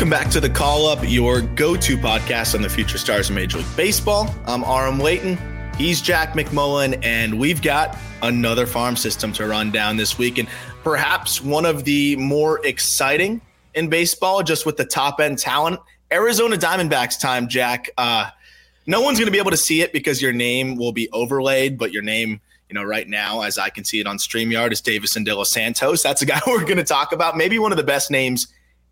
Welcome back to the Call Up, your go to podcast on the future stars of Major League Baseball. I'm Aram Layton. He's Jack McMullen, and we've got another farm system to run down this week. And perhaps one of the more exciting in baseball, just with the top end talent. Arizona Diamondbacks time, Jack. Uh, no one's going to be able to see it because your name will be overlaid, but your name, you know, right now, as I can see it on StreamYard, is Deyvison De Los Santos. That's a guy we're going to talk about. Maybe one of the best names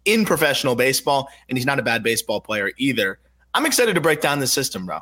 in professional baseball, and he's not a bad baseball player either. I'm excited to break down this system, bro.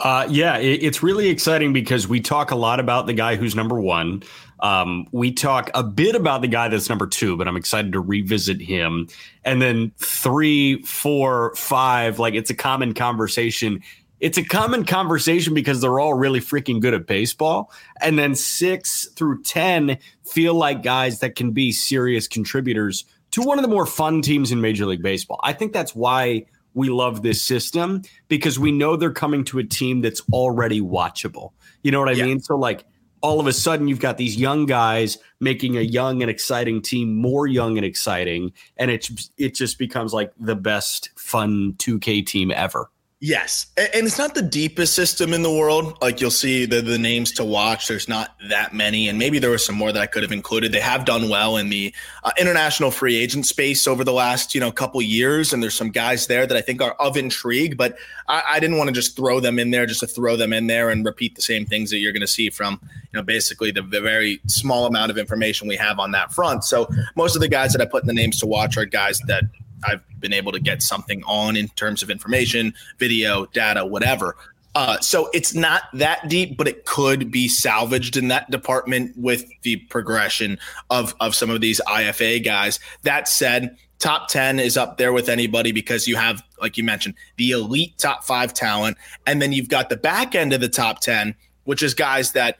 Uh, yeah, it, it's really exciting because we talk a lot about the guy who's number one. Um, we talk a bit about the guy that's number two, but I'm excited to revisit him. And then three, four, five, like it's a common conversation. It's a common conversation because they're all really freaking good at baseball. And then six through 10 feel like guys that can be serious contributors to one of the more fun teams in Major League Baseball. I think that's why we love this system because we know they're coming to a team that's already watchable. You know what I Yeah. mean? So, like, all of a sudden, you've got these young guys making a young and exciting team more young and exciting, and it it just becomes like the best fun 2K team ever. Yes, and it's not the deepest system in the world. Like you'll see the the names to watch. There's not that many, and maybe there were some more that I could have included. They have done well in the uh, international free agent space over the last you know couple years, and there's some guys there that I think are of intrigue. But I, I didn't want to just throw them in there just to throw them in there and repeat the same things that you're going to see from you know basically the, the very small amount of information we have on that front. So most of the guys that I put in the names to watch are guys that I've been able to get something on in terms of information, video, data, whatever. Uh, so it's not that deep, but it could be salvaged in that department with the progression of of some of these IFA guys. That said, top 10 is up there with anybody because you have, like you mentioned, the elite top five talent, and then you've got the back end of the top 10, which is guys that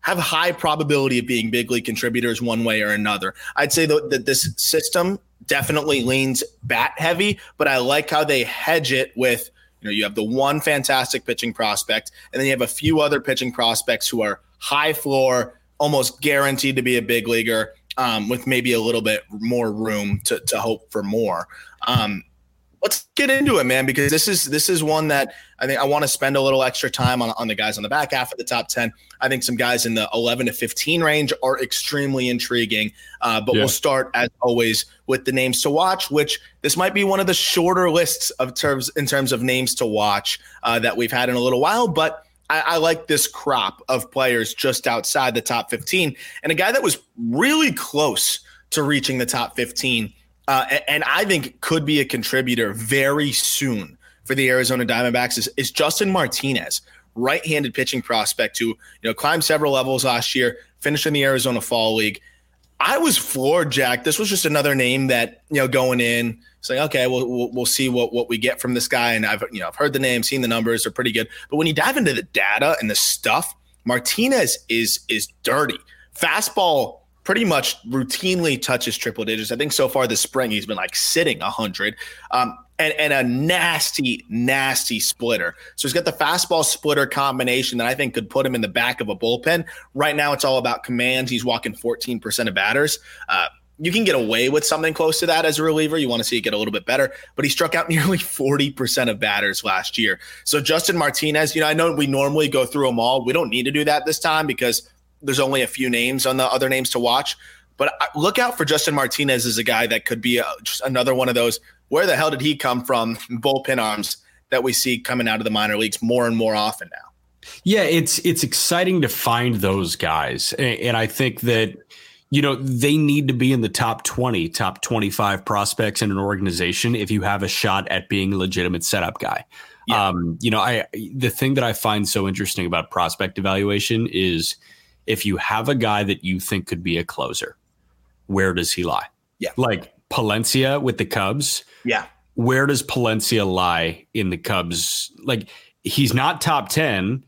have high probability of being big league contributors one way or another. I'd say that this system definitely leans bat heavy, but I like how they hedge it with you know you have the one fantastic pitching prospect, and then you have a few other pitching prospects who are high floor, almost guaranteed to be a big leaguer um, with maybe a little bit more room to, to hope for more. Um, let's get into it, man, because this is this is one that I think I want to spend a little extra time on, on the guys on the back half of the top 10. I think some guys in the 11 to 15 range are extremely intriguing. Uh, but yeah. we'll start as always with the names to watch, which this might be one of the shorter lists of terms in terms of names to watch uh, that we've had in a little while. But I, I like this crop of players just outside the top 15 and a guy that was really close to reaching the top 15 uh, and I think could be a contributor very soon for the Arizona Diamondbacks is, is Justin Martinez, right-handed pitching prospect who you know climbed several levels last year, finished in the Arizona Fall League. I was floored, Jack. This was just another name that you know going in, saying, okay, we'll, we'll, we'll see what what we get from this guy. And I've you know I've heard the name, seen the numbers, they're pretty good. But when you dive into the data and the stuff, Martinez is is dirty. Fastball pretty much routinely touches triple digits. I think so far this spring he's been like sitting 100. Um, and, and a nasty, nasty splitter. So he's got the fastball splitter combination that I think could put him in the back of a bullpen. Right now, it's all about commands. He's walking 14% of batters. Uh, you can get away with something close to that as a reliever. You want to see it get a little bit better, but he struck out nearly 40% of batters last year. So Justin Martinez, you know, I know we normally go through them all. We don't need to do that this time because there's only a few names on the other names to watch. But look out for Justin Martinez as a guy that could be a, just another one of those. Where the hell did he come from? Bullpen arms that we see coming out of the minor leagues more and more often now. Yeah, it's it's exciting to find those guys, and, and I think that you know they need to be in the top 20 top 25 prospects in an organization if you have a shot at being a legitimate setup guy yeah. um, you know i the thing that i find so interesting about prospect evaluation is if you have a guy that you think could be a closer, where does he lie? Yeah. Like Palencia with the Cubs. Yeah. Where does Palencia lie in the Cubs? Like he's not top 10,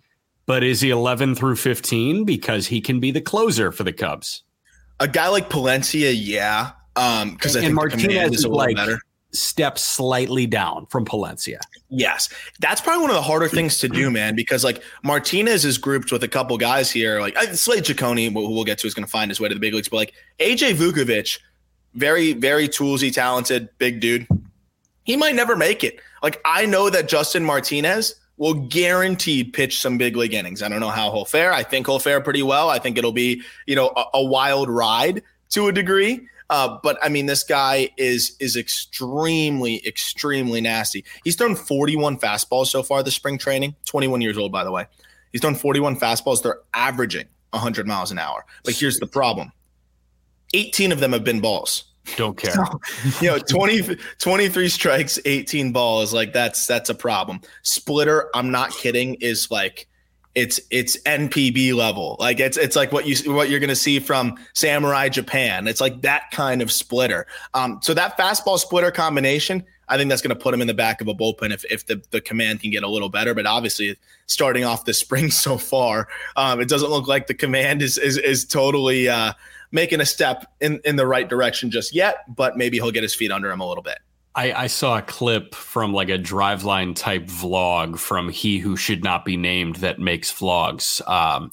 but is he 11 through 15 because he can be the closer for the Cubs? A guy like Palencia, yeah. Um, because I think Martinez is a like, better step slightly down from Palencia. Yes. That's probably one of the harder things to do, man, because like Martinez is grouped with a couple guys here. Like Slade Cecconi, who we'll get to, is going to find his way to the big leagues. But like AJ Vukovich, very, very toolsy, talented, big dude. He might never make it. Like I know that Justin Martinez will guaranteed pitch some big league innings. I don't know how he'll fare. I think he'll fare pretty well. I think it'll be, you know, a, a wild ride to a degree. Uh, but I mean, this guy is is extremely, extremely nasty. He's thrown 41 fastballs so far this spring training. 21 years old, by the way. He's thrown 41 fastballs. They're averaging 100 miles an hour. But here's the problem: 18 of them have been balls. Don't care. So, you know, 20, 23 strikes, 18 balls. Like that's that's a problem. Splitter, I'm not kidding, is like it's it's NPB level. Like it's it's like what you what you're going to see from Samurai Japan. It's like that kind of splitter. Um, so that fastball splitter combination, I think that's going to put him in the back of a bullpen if if the the command can get a little better. But obviously, starting off the spring so far, um, it doesn't look like the command is is is totally uh, making a step in in the right direction just yet. But maybe he'll get his feet under him a little bit. I, I, saw a clip from like a driveline type vlog from he who should not be named that makes vlogs, um,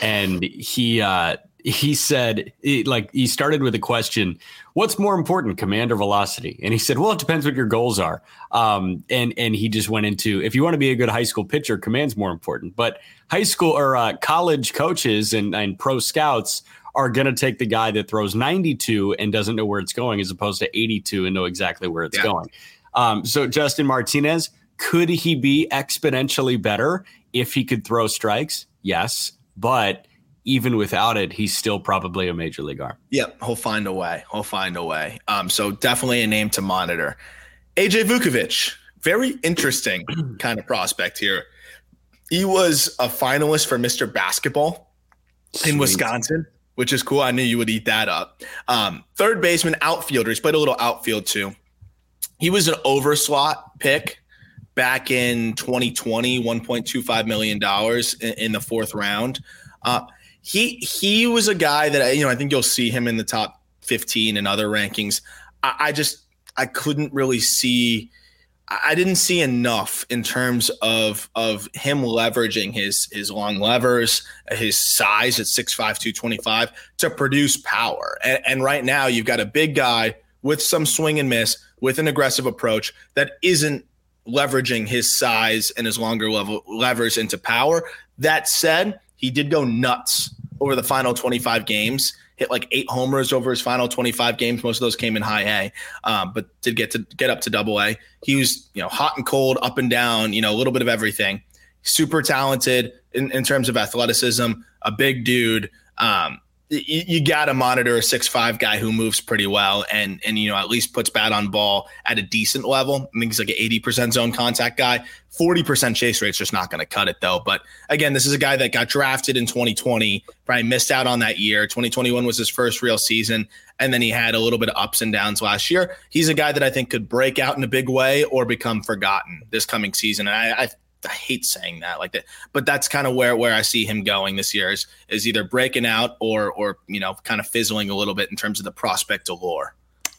and he uh, he said he, like he started with a question, "What's more important, command or velocity?" And he said, "Well, it depends what your goals are." Um, and and he just went into if you want to be a good high school pitcher, command's more important, but high school or uh, college coaches and, and pro scouts are going to take the guy that throws 92 and doesn't know where it's going as opposed to 82 and know exactly where it's yeah. going. Um, so, Justin Martinez, could he be exponentially better if he could throw strikes? Yes. But even without it, he's still probably a major league arm. Yep. He'll find a way. He'll find a way. Um, so, definitely a name to monitor. AJ Vukovich, very interesting kind of prospect here. He was a finalist for Mr. Basketball Sweet. in Wisconsin which is cool. I knew you would eat that up. Um, third baseman, outfielder. He's played a little outfield too. He was an overslot pick back in 2020, $1.25 million in, in the fourth round. Uh, he he was a guy that you know I think you'll see him in the top 15 and other rankings. I, I just I couldn't really see I didn't see enough in terms of of him leveraging his his long levers, his size at 6'5", 225 to produce power. And, and right now you've got a big guy with some swing and miss, with an aggressive approach that isn't leveraging his size and his longer level levers into power. That said, he did go nuts over the final 25 games hit like eight homers over his final 25 games. Most of those came in high A, um, but did get to get up to double A. He was, you know, hot and cold, up and down, you know, a little bit of everything. Super talented in, in terms of athleticism, a big dude. Um, you, you got to monitor a six five guy who moves pretty well and and you know at least puts bat on ball at a decent level. I think he's like an eighty percent zone contact guy. Forty percent chase rate's just not going to cut it though. But again, this is a guy that got drafted in 2020, probably missed out on that year. 2021 was his first real season, and then he had a little bit of ups and downs last year. He's a guy that I think could break out in a big way or become forgotten this coming season. And I, I I hate saying that like that, but that's kind of where where I see him going this year is is either breaking out or or you know kind of fizzling a little bit in terms of the prospect allure.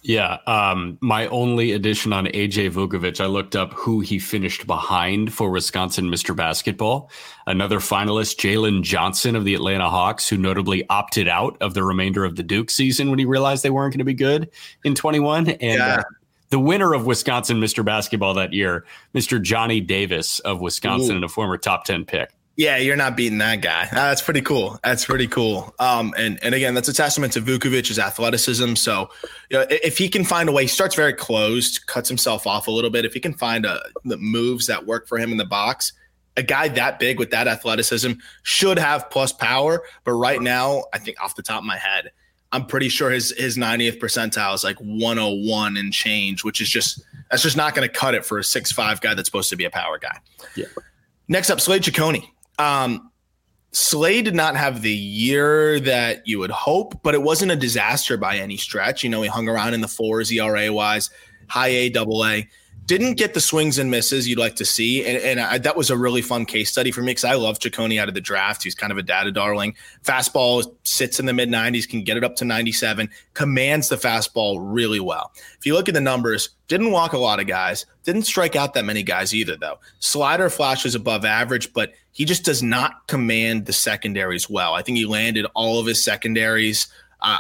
Yeah, um, my only addition on AJ Vukovich, I looked up who he finished behind for Wisconsin Mr. Basketball. Another finalist, Jalen Johnson of the Atlanta Hawks, who notably opted out of the remainder of the Duke season when he realized they weren't going to be good in 21. And yeah. uh, the winner of Wisconsin Mr. Basketball that year, Mr. Johnny Davis of Wisconsin, Ooh. and a former top 10 pick. Yeah, you're not beating that guy. Uh, that's pretty cool. That's pretty cool. Um, and and again, that's a testament to Vukovich's athleticism. So, you know, if he can find a way, he starts very closed, cuts himself off a little bit. If he can find a, the moves that work for him in the box, a guy that big with that athleticism should have plus power. But right now, I think off the top of my head, I'm pretty sure his his 90th percentile is like 101 and change, which is just that's just not going to cut it for a six five guy that's supposed to be a power guy. Yeah. Next up, Slade Cecconi. Um, Slade did not have the year that you would hope, but it wasn't a disaster by any stretch. You know, he hung around in the fours ERA wise, high A, double A didn't get the swings and misses you'd like to see. And, and I, that was a really fun case study for me because I love Cecconi out of the draft. He's kind of a data darling. Fastball sits in the mid 90s, can get it up to 97, commands the fastball really well. If you look at the numbers, didn't walk a lot of guys, didn't strike out that many guys either, though. Slider flashes above average, but he just does not command the secondaries well. I think he landed all of his secondaries uh,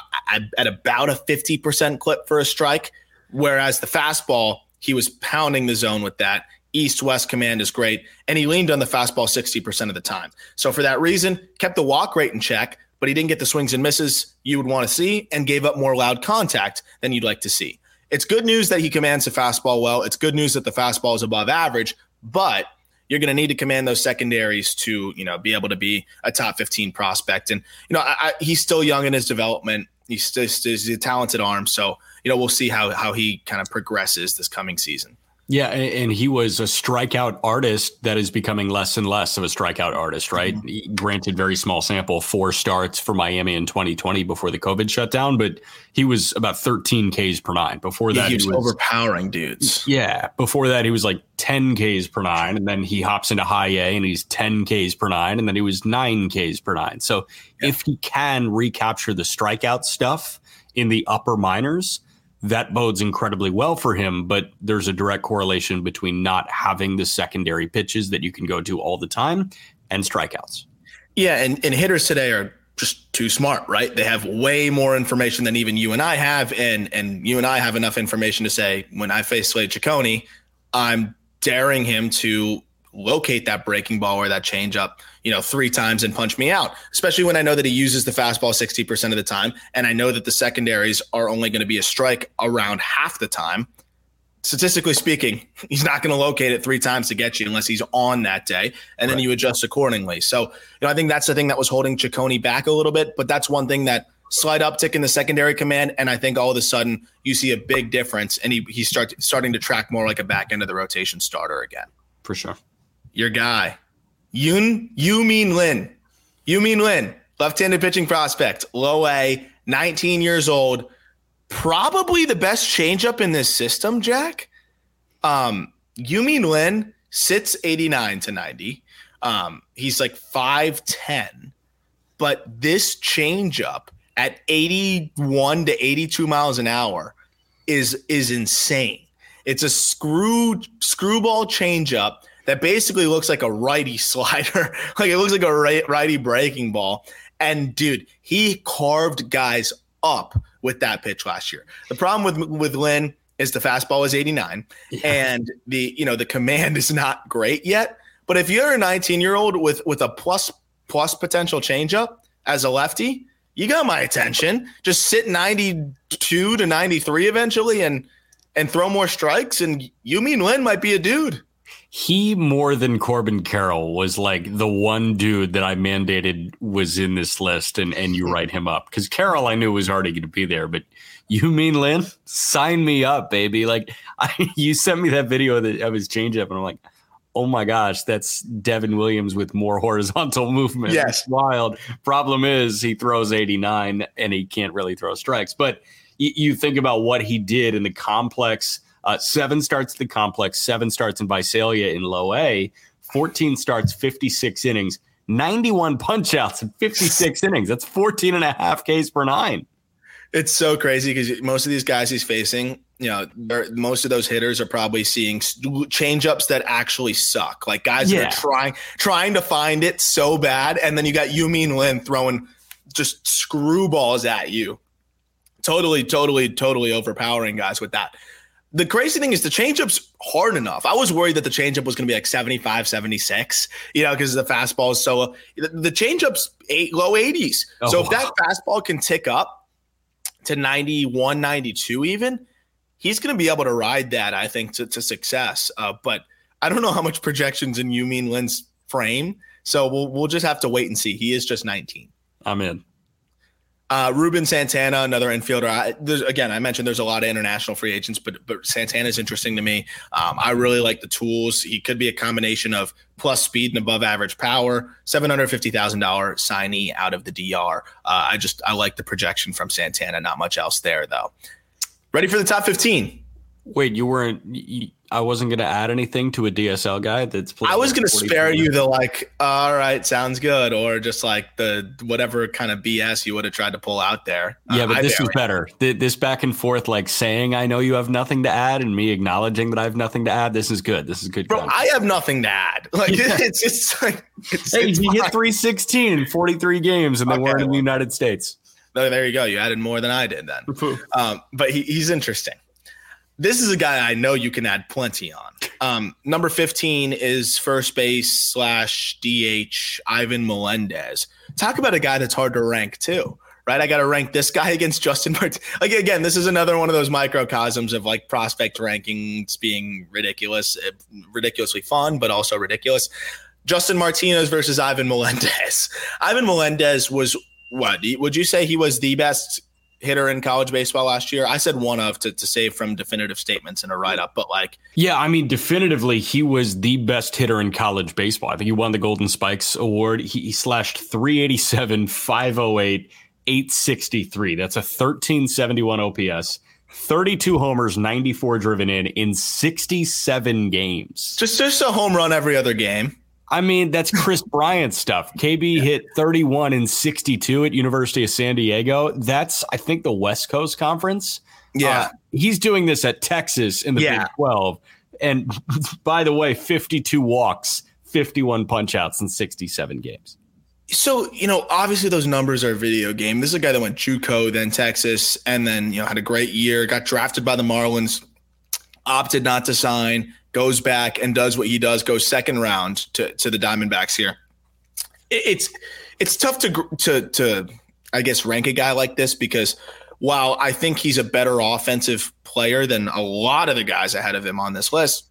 at about a 50% clip for a strike, whereas the fastball, he was pounding the zone with that. East West command is great. And he leaned on the fastball 60% of the time. So for that reason, kept the walk rate in check, but he didn't get the swings and misses you would want to see and gave up more loud contact than you'd like to see. It's good news that he commands the fastball well. It's good news that the fastball is above average, but you're going to need to command those secondaries to, you know, be able to be a top 15 prospect. And, you know, I, I, he's still young in his development. He's just he's a talented arm. So you know, we'll see how how he kind of progresses this coming season. Yeah, and he was a strikeout artist that is becoming less and less of a strikeout artist, right? Mm-hmm. Granted, very small sample, four starts for Miami in 2020 before the COVID shutdown, but he was about 13 Ks per nine. Before that, he was, he was overpowering dudes. Yeah, before that, he was like 10 Ks per nine, and then he hops into high A and he's 10 Ks per nine, and then he was nine Ks per nine. So yeah. if he can recapture the strikeout stuff in the upper minors, that bodes incredibly well for him. But there's a direct correlation between not having the secondary pitches that you can go to all the time and strikeouts. Yeah, and, and hitters today are just too smart, right? They have way more information than even you and I have, and and you and I have enough information to say when I face Slade Cecconi, I'm daring him to locate that breaking ball or that changeup, you know, three times and punch me out, especially when I know that he uses the fastball 60% of the time. And I know that the secondaries are only going to be a strike around half the time. Statistically speaking, he's not going to locate it three times to get you unless he's on that day. And then you adjust accordingly. So, you know, I think that's the thing that was holding Cecconi back a little bit. But that's one thing that slight uptick in the secondary command. And I think all of a sudden you see a big difference and he, he's start, starting to track more like a back end of the rotation starter again. For sure your guy, Yun Yu-Min Lin. Yu-Min Lin, left-handed pitching prospect, low A, 19 years old. Probably the best changeup in this system, Jack. Um, Yu-Min Lin sits 89 to 90. Um, he's like 5'10, but this changeup at 81 to 82 miles an hour is is insane. It's a screw screwball changeup that basically looks like a righty slider, like it looks like a right, righty breaking ball. And dude, he carved guys up with that pitch last year. The problem with with Lin is the fastball is 89 yeah. and the you know the command is not great yet. But if you're a 19 year old with with a plus plus potential changeup as a lefty, you got my attention. Just sit 92 to 93 eventually and and throw more strikes. And Yu-Min Lin might be a dude. He more than Corbin Carroll was like the one dude that I mandated was in this list, and and you write him up because Carroll I knew was already going to be there, but Yu-Min Lin? Sign me up, baby! Like I, you sent me that video that of his changeup, and I'm like, oh my gosh, that's Devin Williams with more horizontal movement. Yes. It's wild. Problem is, he throws 89 and he can't really throw strikes. But y- you think about what he did in the complex uh, seven starts at the complex, seven starts in Visalia in low A, 14 starts, 56 innings, 91 punch outs in 56 innings. That's 14 and a half Ks per nine. It's so crazy because most of these guys he's facing, you know, most of those hitters are probably seeing changeups that actually suck. Like guys yeah. that are trying trying to find it so bad, and then you got Yu-Min Lin throwing just screwballs at you. Totally, totally, totally overpowering guys with that. The crazy thing is the changeup's hard enough. I was worried that the changeup was going to be like 75, 76, you know, because the fastball is so the, the changeup's eight, low 80s. Oh, so if that fastball can tick up to 91, 92 even, he's going to be able to ride that, I think, to, to success. Uh, but I don't know how much projections in Yu-Min Lin's frame. So we'll, we'll just have to wait and see. He is just 19. I'm in. Uh, Ruben Santana, another infielder. I, again, I mentioned there's a lot of international free agents, but but Santana is interesting to me. Um, I really like the tools. He could be a combination of plus speed and above average power. Seven hundred fifty thousand dollar signee out of the DR. Uh, I just I like the projection from Santana. Not much else there though. Ready for the top fifteen? Wait, you weren't. You, I wasn't going to add anything to a DSL guy that's. I was going to spare you the like, all right, sounds good, or just like the whatever kind of BS you would have tried to pull out there. Yeah, uh, but this is better. This back and forth, like saying I know you have nothing to add, and me acknowledging that I have nothing to add. This is good. This is good. Bro, content. I have nothing to add. Like yeah. it's it's like it's, hey, it's he hit three sixteen in forty three games, and they okay, weren't in the United States. There you go. You added more than I did then. um, but he, he's interesting this is a guy I know you can add plenty on. Um, number 15 is first base slash DH Ivan Melendez. Talk about a guy that's hard to rank too, right? I got to rank this guy against Justin. Like again, this is another one of those microcosms of like prospect rankings being ridiculous, eh, ridiculously fun, but also ridiculous. Justin Martinez versus Ivan Melendez. Ivan Melendez was what? Would you say he was the best hitter in college baseball last year? I said one of to, to save from definitive statements in a write up, but like. Yeah, I mean, definitively, he was the best hitter in college baseball. I think he won the Golden Spikes Award. He, he slashed 387, 508, 863. That's a 1371 OPS. 32 homers, 94 driven in in 67 games. Just just a home run every other game. I mean, that's Kris Bryant stuff. KB hit 31 and 62 at University of San Diego. That's, I think, the West Coast Conference. Yeah. Uh, he's doing this at Texas in the yeah. Big 12. And by the way, 52 walks, 51 punch outs in 67 games. So, you know, obviously those numbers are video game. This is a guy that went JUCO, then Texas, and then, you know, had a great year, got drafted by the Marlins, opted not to sign, goes back and does what he does, goes second round to, to the Diamondbacks here. It's it's tough to to to I guess rank a guy like this because while I think he's a better offensive player than a lot of the guys ahead of him on this list,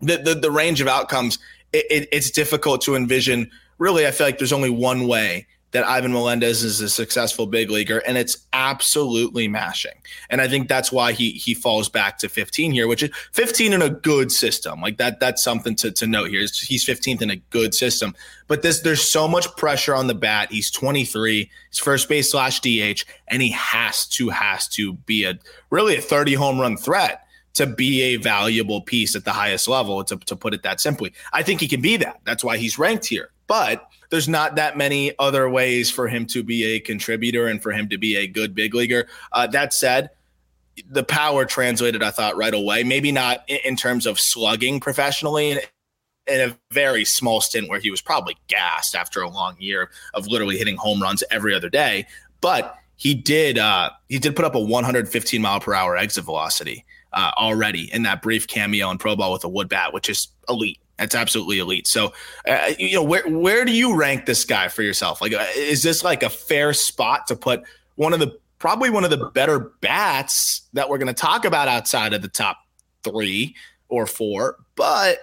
the the, the range of outcomes it, it, it's difficult to envision. Really, I feel like there's only one way that Ivan Melendez is a successful big leaguer, and it's absolutely mashing. And I think that's why he he falls back to 15 here, which is 15 in a good system. Like that, that's something to, to note here. He's 15th in a good system. But this there's so much pressure on the bat. He's 23, he's first base slash DH, and he has to has to be a really a 30 home run threat to be a valuable piece at the highest level, to, to put it that simply. I think he can be that. That's why he's ranked here. But there's not that many other ways for him to be a contributor and for him to be a good big leaguer. Uh, that said, the power translated, I thought, right away. Maybe not in terms of slugging professionally in, in a very small stint where he was probably gassed after a long year of literally hitting home runs every other day. But he did uh, he did put up a 115 mile per hour exit velocity uh, already in that brief cameo in pro ball with a wood bat, which is elite. That's absolutely elite. So, uh, you know, where where do you rank this guy for yourself? Like, uh, is this like a fair spot to put one of the probably one of the better bats that we're going to talk about outside of the top three or four, but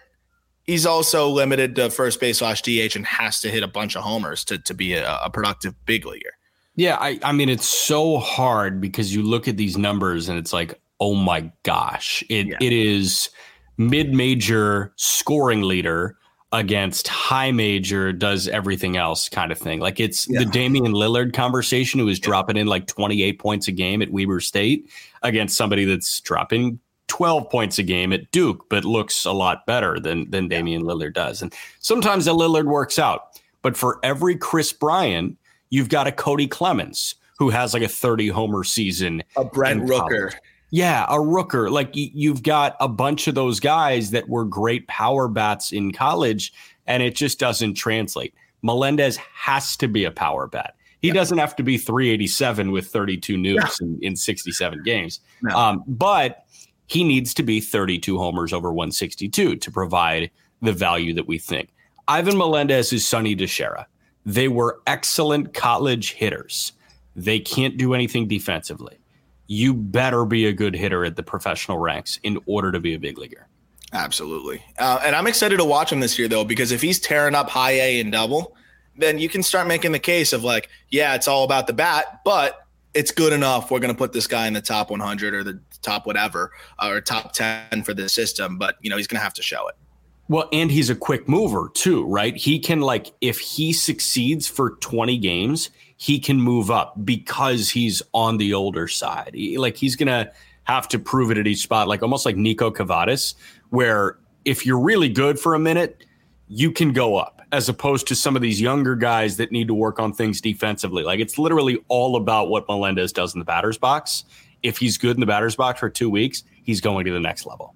he's also limited to first base slash DH and has to hit a bunch of homers to, to be a, a productive big leaguer. Yeah, I, I mean, it's so hard because you look at these numbers and it's like, oh my gosh, it yeah. it is mid major scoring leader against high major does everything else kind of thing. Like it's yeah. the Damian Lillard conversation who is yeah. dropping in like 28 points a game at Weber State against somebody that's dropping 12 points a game at Duke, but looks a lot better than than Damian Lillard does. And sometimes the Lillard works out. But for every Kris Bryant, you've got a Cody Clemens who has like a 30 homer season. A Brent Rooker. Yeah, a rooker. Like you've got a bunch of those guys that were great power bats in college, and it just doesn't translate. Melendez has to be a power bat. He yeah. doesn't have to be 387 with 32 nukes yeah. in, in 67 games. No. Um, but he needs to be 32 homers over 162 to provide the value that we think. Ivan Melendez is Sonny DiChiara. They were excellent college hitters. They can't do anything defensively you better be a good hitter at the professional ranks in order to be a big leaguer. Absolutely. Uh, and I'm excited to watch him this year, though, because if he's tearing up high A and double, then you can start making the case of like, yeah, it's all about the bat, but it's good enough. We're going to put this guy in the top 100 or the top whatever or top 10 for the system, but you know, he's going to have to show it. Well, and he's a quick mover too, right? He can like if he succeeds for 20 games, he can move up because he's on the older side. He, like he's gonna have to prove it at each spot, like almost like Niko Kavadas, where if you're really good for a minute, you can go up as opposed to some of these younger guys that need to work on things defensively. Like it's literally all about what Melendez does in the batter's box. If he's good in the batter's box for two weeks, he's going to the next level.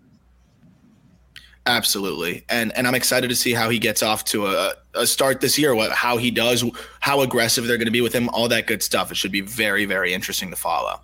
Absolutely, and and I'm excited to see how he gets off to a, a start this year. What how he does, how aggressive they're going to be with him, all that good stuff. It should be very very interesting to follow.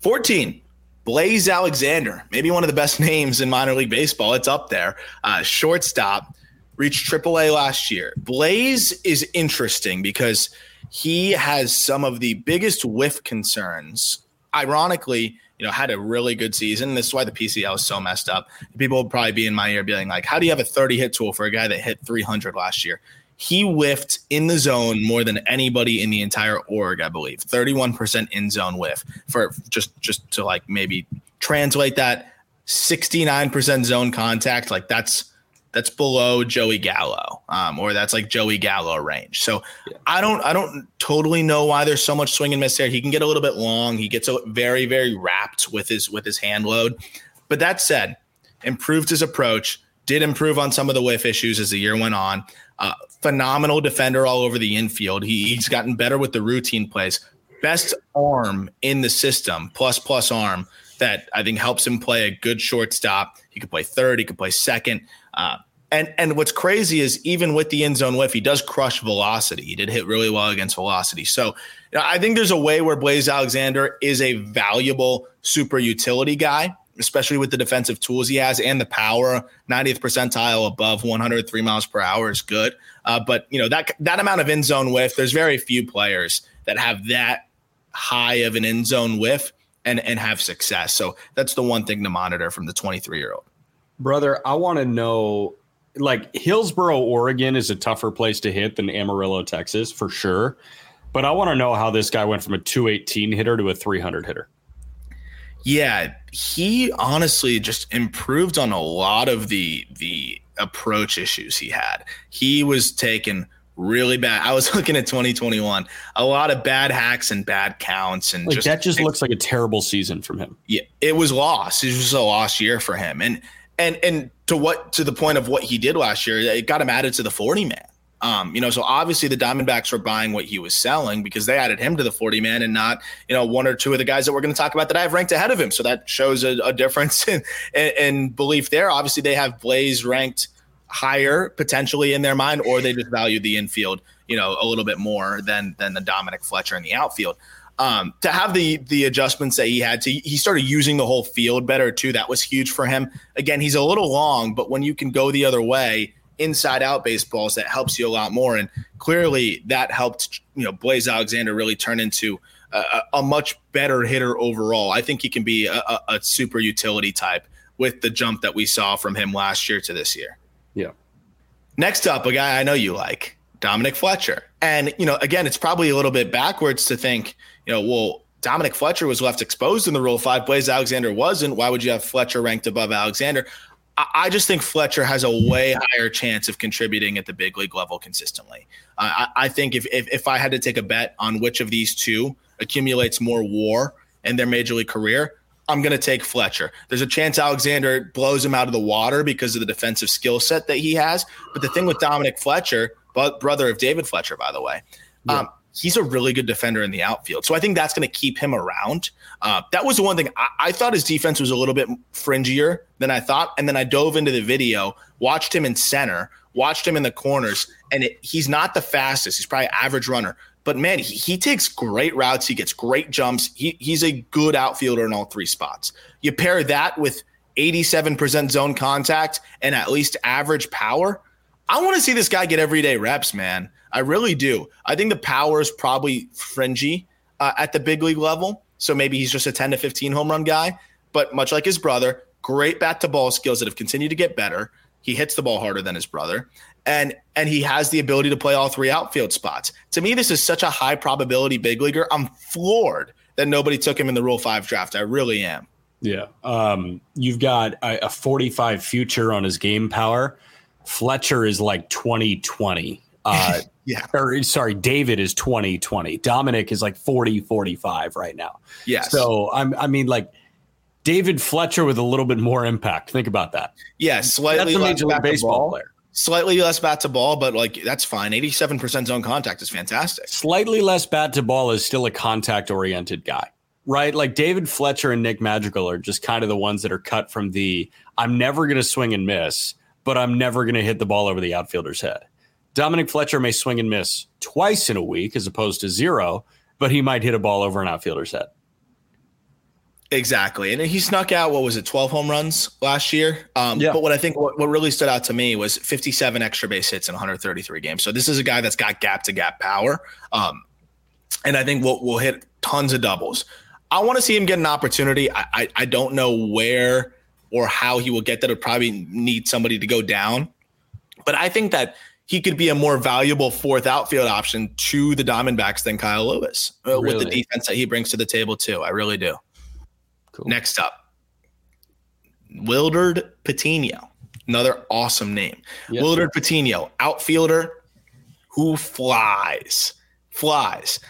14, Blaze Alexander, maybe one of the best names in minor league baseball. It's up there. Uh, shortstop, reached AAA last year. Blaze is interesting because he has some of the biggest whiff concerns. Ironically you know, had a really good season. This is why the PCL is so messed up. People would probably be in my ear being like, how do you have a 30 hit tool for a guy that hit 300 last year? He whiffed in the zone more than anybody in the entire org, I believe. 31% in zone whiff for just just to like maybe translate that 69% zone contact. Like that's that's below Joey Gallo, um, or that's like Joey Gallo range. So yeah. I don't I don't totally know why there's so much swing and miss there. He can get a little bit long. He gets a, very very wrapped with his with his hand load. But that said, improved his approach. Did improve on some of the whiff issues as the year went on. Uh, phenomenal defender all over the infield. He, he's gotten better with the routine plays. Best arm in the system, plus plus arm that I think helps him play a good shortstop. He could play third. He could play second. Uh, and and what's crazy is even with the end zone whiff, he does crush velocity. He did hit really well against velocity. So you know, I think there's a way where Blaze Alexander is a valuable super utility guy, especially with the defensive tools he has and the power. 90th percentile above 103 miles per hour is good. Uh, but you know that that amount of end zone whiff, there's very few players that have that high of an end zone whiff and and have success. So that's the one thing to monitor from the 23 year old brother, I want to know like Hillsboro, Oregon is a tougher place to hit than Amarillo, Texas, for sure. But I want to know how this guy went from a 218 hitter to a 300 hitter. Yeah, he honestly just improved on a lot of the the approach issues he had. He was taking really bad. I was looking at 2021, a lot of bad hacks and bad counts, and like just that just it, looks like a terrible season from him. Yeah, it was lost. It was just a lost year for him, and and and to what to the point of what he did last year, it got him added to the 40 man. Um, you know, so obviously the Diamondbacks were buying what he was selling because they added him to the 40 man and not, you know, one or two of the guys that we're going to talk about that I have ranked ahead of him. So that shows a, a difference in, in, in belief there. Obviously, they have Blaze ranked higher potentially in their mind, or they just value the infield, you know, a little bit more than than the Dominic Fletcher in the outfield. Um, to have the the adjustments that he had to, he started using the whole field better too. That was huge for him. Again, he's a little long, but when you can go the other way, inside out baseballs, that helps you a lot more. And clearly, that helped you know Blaze Alexander really turn into a, a much better hitter overall. I think he can be a, a, a super utility type with the jump that we saw from him last year to this year. Yeah. Next up, a guy I know you like, Dominic Fletcher. And, you know, again, it's probably a little bit backwards to think, you know, well, Dominic Fletcher was left exposed in the Rule 5. Blaze. Alexander wasn't. Why would you have Fletcher ranked above Alexander? I just think Fletcher has a way higher chance of contributing at the big league level consistently. Uh, I, I, think if, if, if I had to take a bet on which of these two accumulates more WAR in their major league career, I'm going to take Fletcher. There's a chance Alexander blows him out of the water because of the defensive skill set that he has. But the thing with Dominic Fletcher, but brother of David Fletcher, by the way, yeah. um, he's a really good defender in the outfield. So I think that's going to keep him around. Uh, that was the one thing I, I, thought his defense was a little bit fringier than I thought. And then I dove into the video, watched him in center, watched him in the corners, and it, he's not the fastest. He's probably average runner, but man, he, he takes great routes. He gets great jumps. He, he's a good outfielder in all three spots. You pair that with 87% zone contact and at least average power. I want to see this guy get everyday reps, man. I really do. I think the power is probably fringy uh, at the big league level. So maybe he's just a 10 to 15 home run guy. But much like his brother, great bat to ball skills that have continued to get better. He hits the ball harder than his brother and and he has the ability to play all three outfield spots. To me, this is such a high probability big leaguer. I'm floored that nobody took him in the Rule Five draft. I really am. Yeah, um, you've got a, a 45 future on his game power. Fletcher is like 2020. Uh, yeah. Or sorry, David is 2020. Dominic is like 40 45 right now. Yeah. So I'm I mean like David Fletcher with a little bit more impact. Think about that. Yeah, slightly That's a major league baseball player. Slightly less bat to ball, but like that's fine. 87% zone contact is fantastic. Slightly less bat to ball is still a contact oriented guy, right? Like David Fletcher and Nick Madrigal are just kind of the ones that are cut from the I'm never going to swing and miss, but I'm never going to hit the ball over the outfielder's head. Dominic Fletcher may swing and miss twice in a week as opposed to zero, but he might hit a ball over an outfielder's head. Exactly. And he snuck out, what was it, 12 home runs last year? Um, yeah. But what I think what, what really stood out to me was 57 extra base hits in 133 games. So this is a guy that's got gap to gap power. Um, and I think we'll, we'll hit tons of doubles. I want to see him get an opportunity. I, I, I don't know where or how he will get that. It'll probably need somebody to go down. But I think that he could be a more valuable fourth outfield option to the Diamondbacks than Kyle Lewis uh, really? with the defense that he brings to the table, too. I really do. Cool. Next up, Wilderd Patino, another awesome name. Yes. Wilderd Patino, outfielder who flies, flies.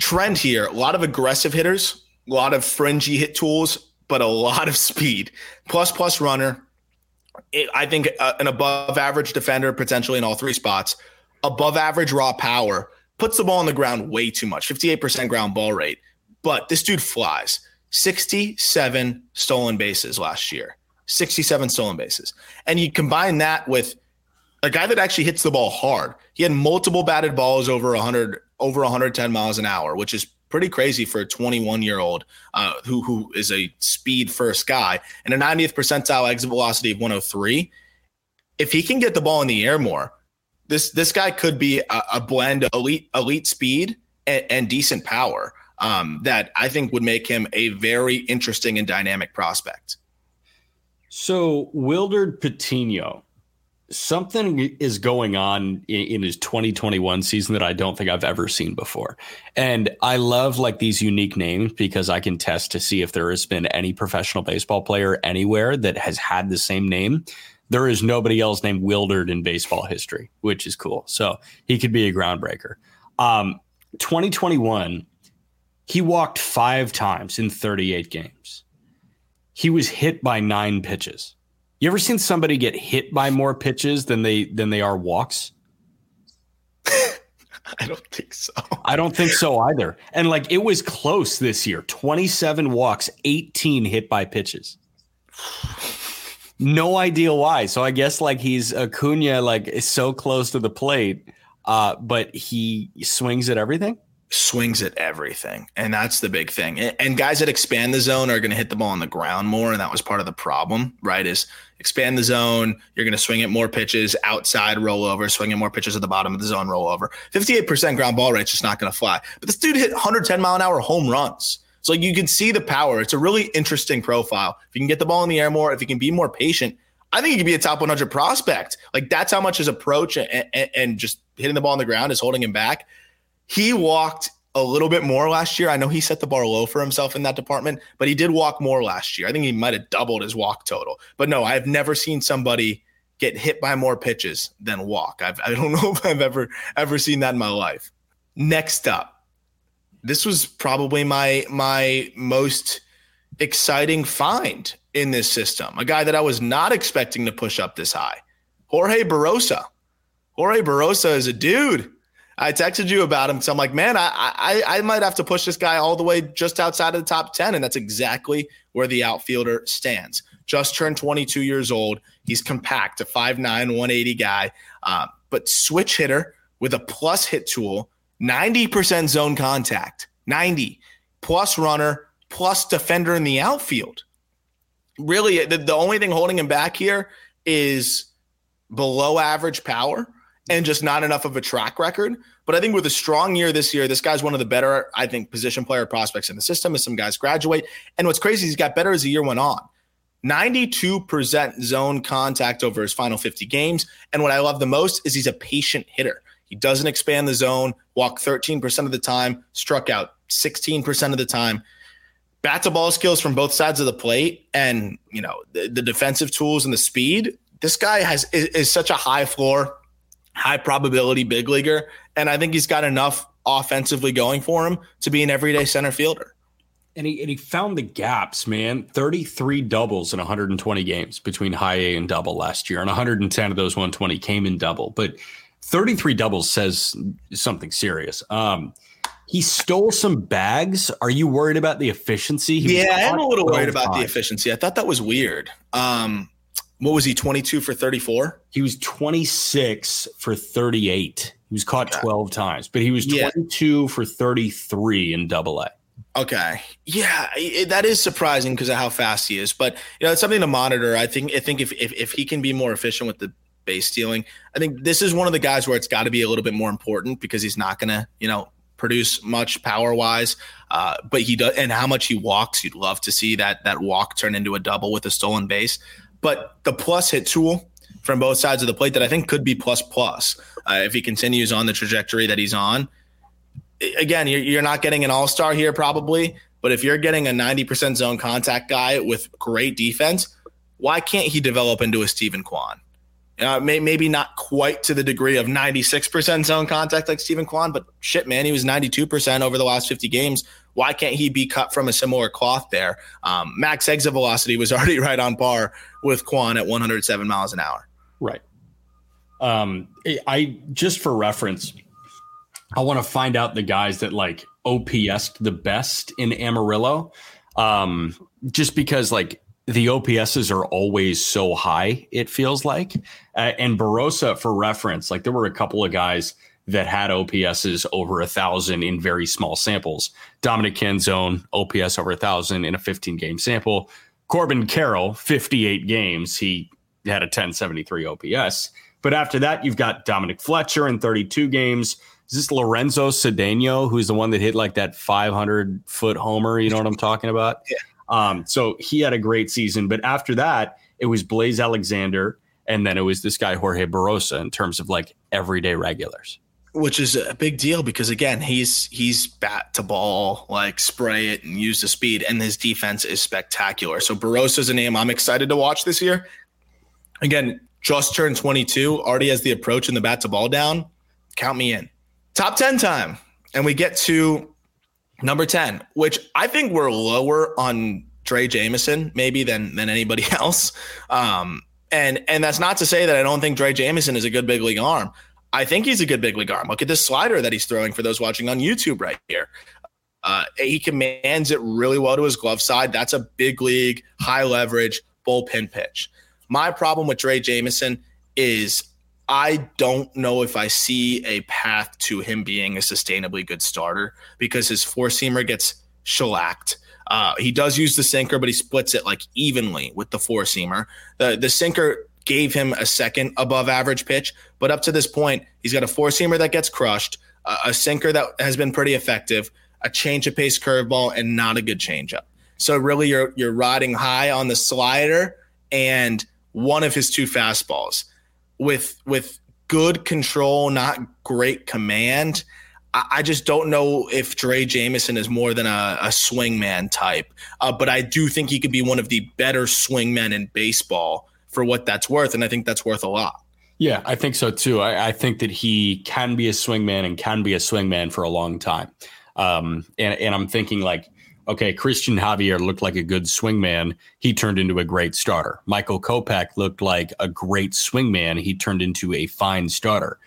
Trend here: a lot of aggressive hitters, a lot of fringy hit tools, but a lot of speed. Plus plus runner. I think uh, an above average defender potentially in all three spots. Above average raw power puts the ball on the ground way too much. Fifty eight percent ground ball rate, but this dude flies. 67 stolen bases last year. 67 stolen bases. And you combine that with a guy that actually hits the ball hard. He had multiple batted balls over 100 over 110 miles an hour, which is pretty crazy for a 21 year old uh, who who is a speed first guy and a 90th percentile exit velocity of 103. If he can get the ball in the air more, this this guy could be a, a blend of elite elite speed and, and decent power um, that I think would make him a very interesting and dynamic prospect. So, Wilderd Patino, something is going on in, in, his 2021 season that I don't think I've ever seen before. And I love like these unique names because I can test to see if there has been any professional baseball player anywhere that has had the same name. There is nobody else named Wilderd in baseball history, which is cool. So he could be a groundbreaker. Um, 2021 he walked five times in 38 games. He was hit by nine pitches. You ever seen somebody get hit by more pitches than they than they are walks? I don't think so. I don't think so either. And like it was close this year 27 walks, 18 hit by pitches. No idea why. So I guess like he's Acuna, like is so close to the plate, uh, but he swings at everything swings at everything. And that's the big thing. And guys that expand the zone are going to hit the ball on the ground more. And that was part of the problem, right? Is expand the zone. You're going to swing at more pitches outside rollover, swing at more pitches at the bottom of the zone rollover. 58% ground ball rate's just not going to fly. But this dude hit 110 mile an hour home runs. So you can see the power. It's a really interesting profile. If you can get the ball in the air more, if you can be more patient, I think he could be a top 100 prospect. Like that's how much his approach and, and, and just hitting the ball on the ground is holding him back. He walked a little bit more last year. I know he set the bar low for himself in that department, but he did walk more last year. I think he might have doubled his walk total. But no, I've never seen somebody get hit by more pitches than walk. I've, I don't know if I've ever ever seen that in my life. Next up, this was probably my my most exciting find in this system. A guy that I was not expecting to push up this high. Jorge Barrosa. Jorge Barrosa is a dude. I texted you about him because I'm like, man, I, I I might have to push this guy all the way just outside of the top 10. And that's exactly where the outfielder stands. Just turned 22 years old. He's compact, a 5'9, 180 guy, uh, but switch hitter with a plus hit tool, 90% zone contact, 90 plus runner, plus defender in the outfield. Really, the, the only thing holding him back here is below average power and just not enough of a track record. But I think with a strong year this year, this guy's one of the better, I think, position player prospects in the system as some guys graduate. And what's crazy, he's got better as the year went on. 92% zone contact over his final 50 games. And what I love the most is he's a patient hitter. He doesn't expand the zone, walk 13% of the time, struck out 16% of the time. Bat to ball skills from both sides of the plate and, you know, the, the defensive tools and the speed. This guy has is, is such a high floor high probability big leaguer. And I think he's got enough offensively going for him to be an everyday center fielder. And he, and he found the gaps, man. 33 doubles in 120 games between high A and double last year. And 110 of those 120 came in double. But 33 doubles says something serious. Um, he stole some bags. Are you worried about the efficiency? yeah, I am a little worried about the efficiency. I thought that was weird. Um, what was he 22 for 34 he was 26 for 38 he was caught 12 times but he was 22 yeah. for 33 in double a. Okay. Yeah it, that is surprising because of how fast he is but you know it's something to monitor. I think i think if, if if he can be more efficient with the base stealing i think this is one of the guys where it's got to be a little bit more important because he's not gonna you know produce much power wise uh, but he does and how much he walks you'd love to see that that walk turn into a double with a stolen base but the plus hit tool from both sides of the plate that I think could be plus plus uh, if he continues on the trajectory that he's on. Again, you're, not getting an all star here probably, but if you're getting a 90% zone contact guy with great defense, why can't he develop into a Steven Kwan? Uh, may, maybe not quite to the degree of 96% zone contact like Steven Kwan, but shit, man, he was 92% over the last 50 games. Why can't he be cut from a similar cloth there? Um, max exit velocity was already right on par with Kwan at 107 miles an hour. Right. Um, I just for reference, I want to find out the guys that like OPS the best in Amarillo. Um, just because like the OPSs are always so high, it feels like. Uh, and Barrosa, for reference, like there were a couple of guys that had OPSs over a thousand in very small samples. Dominic Canzone, OPS over a thousand in a 15 game sample. Corbin Carroll, 58 games. He had a 1073 OPS. But after that, you've got Dominic Fletcher in 32 games. Is this Lorenzo Cedeno, who's the one that hit like that 500 foot homer? You know what I'm talking about? Yeah. Um, so he had a great season. But after that, it was Blaze Alexander. And then it was this guy, Jorge Barrosa, in terms of like everyday regulars which is a big deal because again he's he's bat to ball like spray it and use the speed and his defense is spectacular. So Barrosa's a name i'm excited to watch this year. Again just turned 22 already has the approach and the bat to ball down. Count me in. Top 10 time. And we get to number 10 which i think we're lower on Drey Jameson maybe than than anybody else. Um and and that's not to say that i don't think Drey Jameson is a good big league arm I think he's a good big league arm. Look at this slider that he's throwing for those watching on YouTube right here. Uh, he commands it really well to his glove side. That's a big league, high leverage bullpen pitch. My problem with Drey Jameson is I don't know if I see a path to him being a sustainably good starter because his four seamer gets shellacked. Uh, he does use the sinker, but he splits it like evenly with the four seamer. The the sinker gave him a second above average pitch, but up to this point, he's got a four seamer that gets crushed, a, a sinker that has been pretty effective, a change of pace curveball, and not a good changeup. So really, you're you're riding high on the slider and one of his two fastballs with with good control, not great command. I just don't know if Drey Jameson is more than a, a swingman type, uh, but I do think he could be one of the better swingmen in baseball for what that's worth, and I think that's worth a lot. Yeah, I think so too. I, I think that he can be a swingman and can be a swingman for a long time. Um, and and I'm thinking like, okay, Christian Javier looked like a good swingman. He turned into a great starter. Michael Kopech looked like a great swingman. He turned into a fine starter.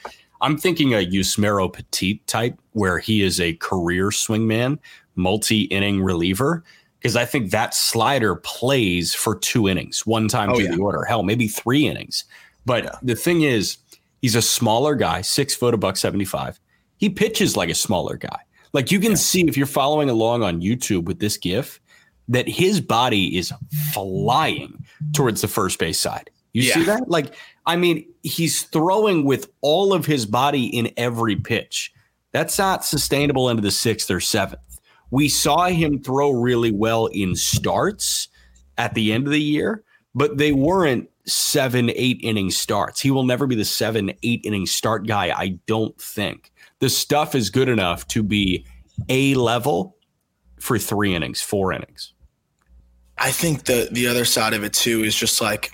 I'm thinking a Yusmeiro Petit type where he is a career swingman, multi inning reliever, because I think that slider plays for two innings, one time oh, through yeah. the order. Hell, maybe three innings. But yeah. the thing is, he's a smaller guy, six foot, a buck 75. He pitches like a smaller guy. Like you can yeah. see if you're following along on YouTube with this GIF, that his body is flying towards the first base side. You see that? Like I mean, he's throwing with all of his body in every pitch. That's not sustainable into the sixth or seventh. We saw him throw really well in starts at the end of the year, but they weren't seven, eight inning starts. He will never be the seven, eight inning start guy, I don't think. The stuff is good enough to be a level for three innings, four innings. I think the the other side of it too is just like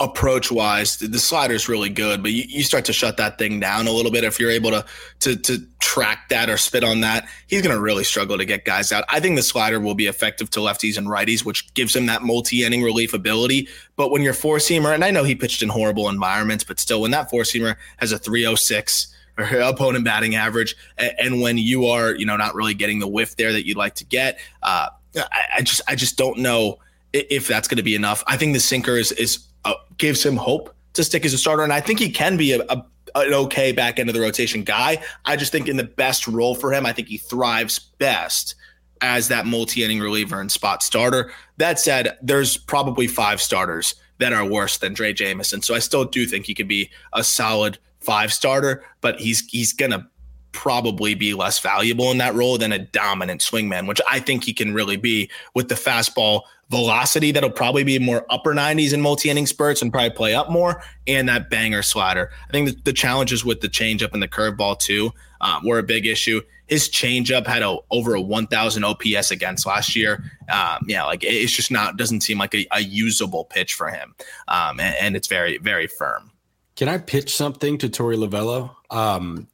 approach wise, the slider is really good, but you, you, start to shut that thing down a little bit if you're able to to to track that or spit on that. He's going to really struggle to get guys out. I think the slider will be effective to lefties and righties, which gives him that multi inning relief ability. But when you're four seamer, and I know he pitched in horrible environments, but still, when that four seamer has a 306 or opponent batting average, and, and, when you are you know not really getting the whiff there that you'd like to get, uh, I, I just I just don't know if that's going to be enough. I think the sinker is is uh, gives him hope to stick as a starter, and I think he can be a, a an okay back end of the rotation guy. I just think in the best role for him, I think he thrives best as that multi inning reliever and spot starter. That said, there's probably five starters that are worse than Drey Jameson. so I still do think he could be a solid five starter, but he's he's gonna probably be less valuable in that role than a dominant swingman, which I think he can really be with the fastball velocity that'll probably be more upper 90s in multi-inning spurts and probably play up more and that banger slider. I think the, the challenges with the changeup and the curveball too um, were a big issue. His changeup had a, over a 1000 ops against last year. Um, yeah like it's just not doesn't seem like a, a usable pitch for him. Um, and, and, it's very very firm. Can i pitch something to Torey Lovullo um,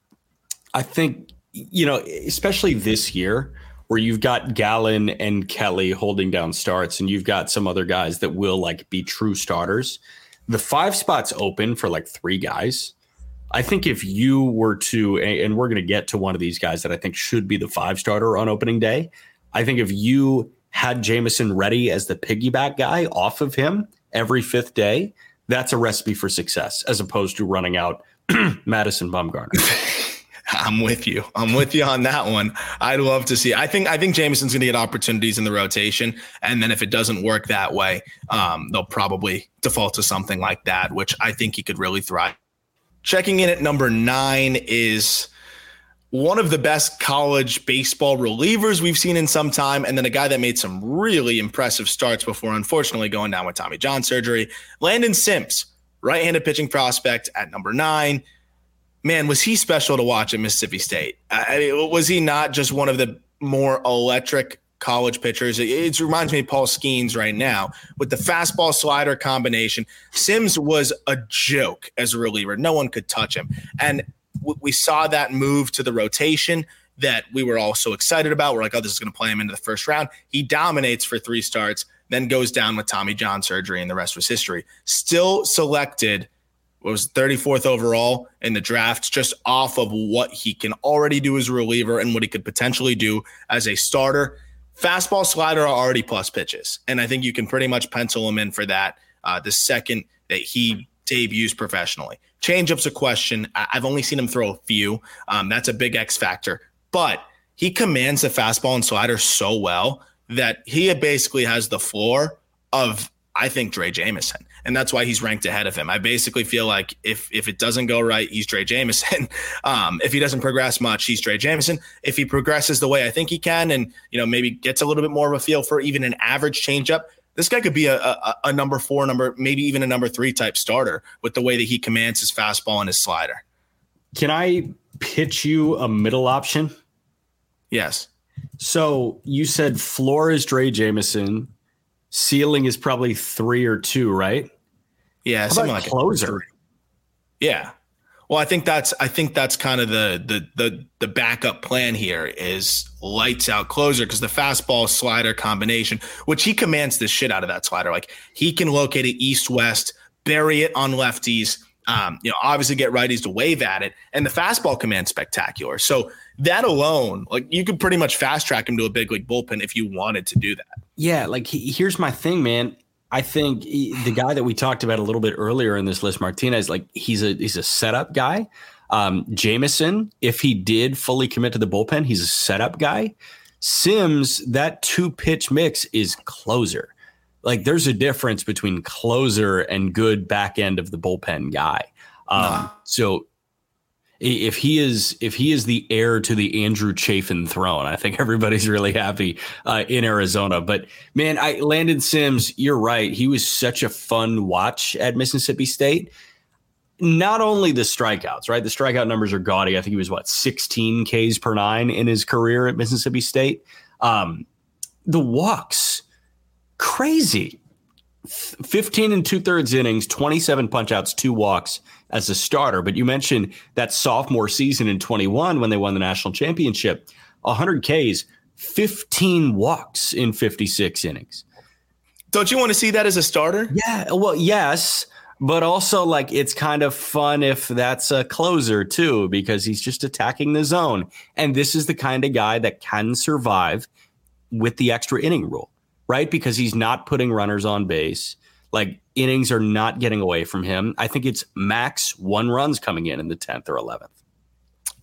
i think you know especially this year where you've got Gallen and Kelly holding down starts, and you've got some other guys that will like be true starters. The five spots open for like three guys. I think if you were to, and we're going to get to one of these guys that I think should be the five starter on opening day. I think if you had Jameson ready as the piggyback guy off of him every fifth day, that's a recipe for success as opposed to running out Madison Bumgarner. I'm with you. I'm with you on that one. I'd love to see. I think I think Jameson's going to get opportunities in the rotation, and then if it doesn't work that way, um, they'll probably default to something like that, which I think he could really thrive. Checking in at number nine is one of the best college baseball relievers we've seen in some time, and then a guy that made some really impressive starts before, unfortunately, going down with Tommy John surgery. Landon Sims, right-handed pitching prospect at number nine man, was he special to watch at Mississippi State? I mean, was he not just one of the more electric college pitchers? It, it, reminds me of Paul Skenes right now with the fastball slider combination. Sims was a joke as a reliever. No one could touch him. And w- we saw that move to the rotation that we were all so excited about. We're like, oh, this is going to play him into the first round. He dominates for three starts, then goes down with Tommy John surgery, and the rest was history. Still selected – was 34th overall in the draft, just off of what he can already do as a reliever and what he could potentially do as a starter. Fastball slider are already plus pitches. And I think you can pretty much pencil him in for that uh, the second that he debuts professionally. Changeup's a question. I- have only seen him throw a few. Um, that's a big X factor. But he commands the fastball and slider so well that he basically has the floor of, I think, Drey Jameson, and that's why he's ranked ahead of him. I basically feel like if if it doesn't go right, he's Drey Jameson. Um, if he doesn't progress much, he's Drey Jameson. If he progresses the way I think he can, and you know maybe gets a little bit more of a feel for even an average changeup, this guy could be a, a, a number four, number maybe even a number three type starter with the way that he commands his fastball and his slider. Can I pitch you a middle option? Yes. So you said floor is Drey Jameson, ceiling is probably three or two, right? Yeah, How something like closer. Yeah. Well, I think that's I think that's kind of the the the the backup plan here is lights out closer because the fastball slider combination, which he commands the shit out of that slider. Like he can locate it east west, bury it on lefties. Um, you know, obviously get righties to wave at it, and the fastball command spectacular. So that alone, like you could pretty much fast track him to a big league bullpen if you wanted to do that. Yeah, like he, here's my thing, man. I think he, the guy that we talked about a little bit earlier in this list, Martinez, like he's a he's a setup guy. Um, Jameson, if he did fully commit to the bullpen, he's a setup guy. Sims, that two pitch mix is closer. Like there's a difference between closer and good back end of the bullpen guy. Um, nah. So if he is if he is the heir to the Andrew Chafin throne, I think everybody's really happy uh, in Arizona. But man, I Landon Sims, you're right. He was such a fun watch at Mississippi State. Not only the strikeouts, right? The strikeout numbers are gaudy. I think he was what 16 Ks per nine in his career at Mississippi State. Um, the walks, crazy. 15 and two thirds innings, 27 punchouts, two walks as a starter. But you mentioned that sophomore season in 21 when they won the national championship, 100 Ks, 15 walks in 56 innings. Don't you want to see that as a starter? Yeah. Well, yes. But also, like, it's kind of fun if that's a closer too, because he's just attacking the zone. And this is the kind of guy that can survive with the extra inning rule, right? Because he's not putting runners on base. Like innings are not getting away from him. I think it's max one runs coming in in the 10th or 11th.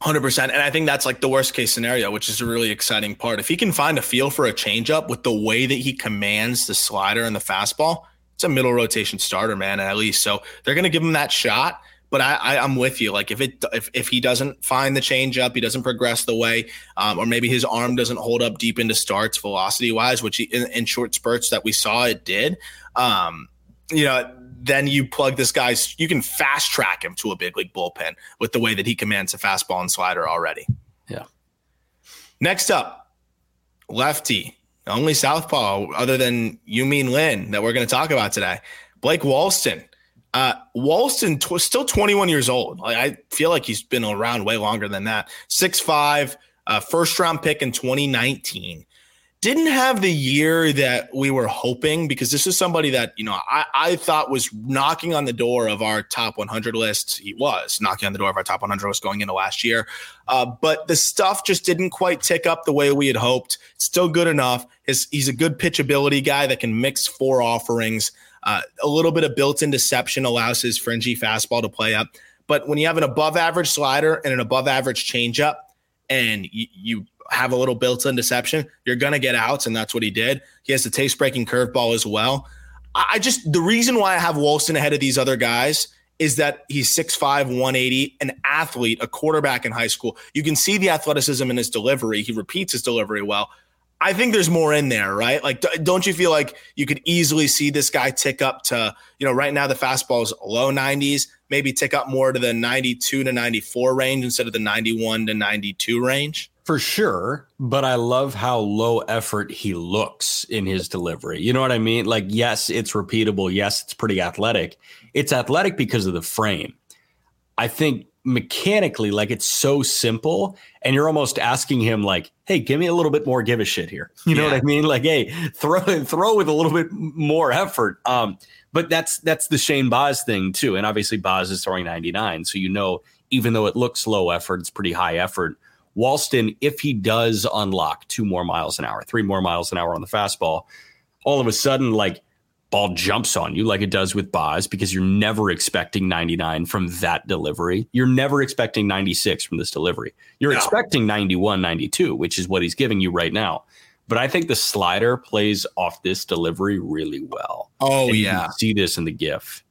100%. And I think that's like the worst case scenario, which is a really exciting part. If he can find a feel for a changeup with the way that he commands the slider and the fastball, it's a middle rotation starter, man, at least. So they're going to give him that shot. But I, I, am with you. Like if it if, if he doesn't find the changeup, he doesn't progress the way, um, or maybe his arm doesn't hold up deep into starts velocity wise, which he, in, in short spurts that we saw it did. Um, you know, then you plug this guy's, you can fast track him to a big league bullpen with the way that he commands a fastball and slider already. Yeah. Next up, lefty, only southpaw other than Yu-Min Lin that we're going to talk about today. Blake Walston. Uh, Walston tw- still 21 years old. Like, I feel like he's been around way longer than that. Six five, uh, first round pick in 2019 didn't have the year that we were hoping because this is somebody that you know I, I thought was knocking on the door of our top 100 list. He was knocking on the door of our top 100 list going into last year. Uh, but the stuff just didn't quite tick up the way we had hoped. Still good enough. His, he's a good pitchability guy that can mix four offerings. Uh, a little bit of built-in deception allows his fringy fastball to play up. But when you have an above average slider and an above average changeup and you, you have a little built-in deception, you're gonna get outs, and that's what he did. He has the taste-breaking curveball as well. I just the reason why I have Walston ahead of these other guys is that he's 6'5, 180, an athlete, a quarterback in high school. You can see the athleticism in his delivery. He repeats his delivery well. I think there's more in there, right? Like, don't you feel like you could easily see this guy tick up to, you know, right now the fastball is low 90s, maybe tick up more to the 92 to 94 range instead of the 91 to 92 range? For sure, but I love how low effort he looks in his delivery. You know what I mean? Like, yes, it's repeatable. Yes, it's pretty athletic. It's athletic because of the frame. I think mechanically, like it's so simple, and you're almost asking him, like, "Hey, give me a little bit more give a shit here." You know yeah. what I mean? Like, hey, throw throw with a little bit more effort. Um, but that's that's the Shane Baz thing too, and obviously Baz is throwing 99, so you know, even though it looks low effort, it's pretty high effort. Walston, if he does unlock two more miles an hour, three more miles an hour on the fastball, all of a sudden, like ball jumps on you like it does with Baz because you're never expecting 99 from that delivery. You're never expecting 96 from this delivery. You're no. expecting 91, 92, which is what he's giving you right now. But I think the slider plays off this delivery really well. Oh, and yeah. see this in the GIF.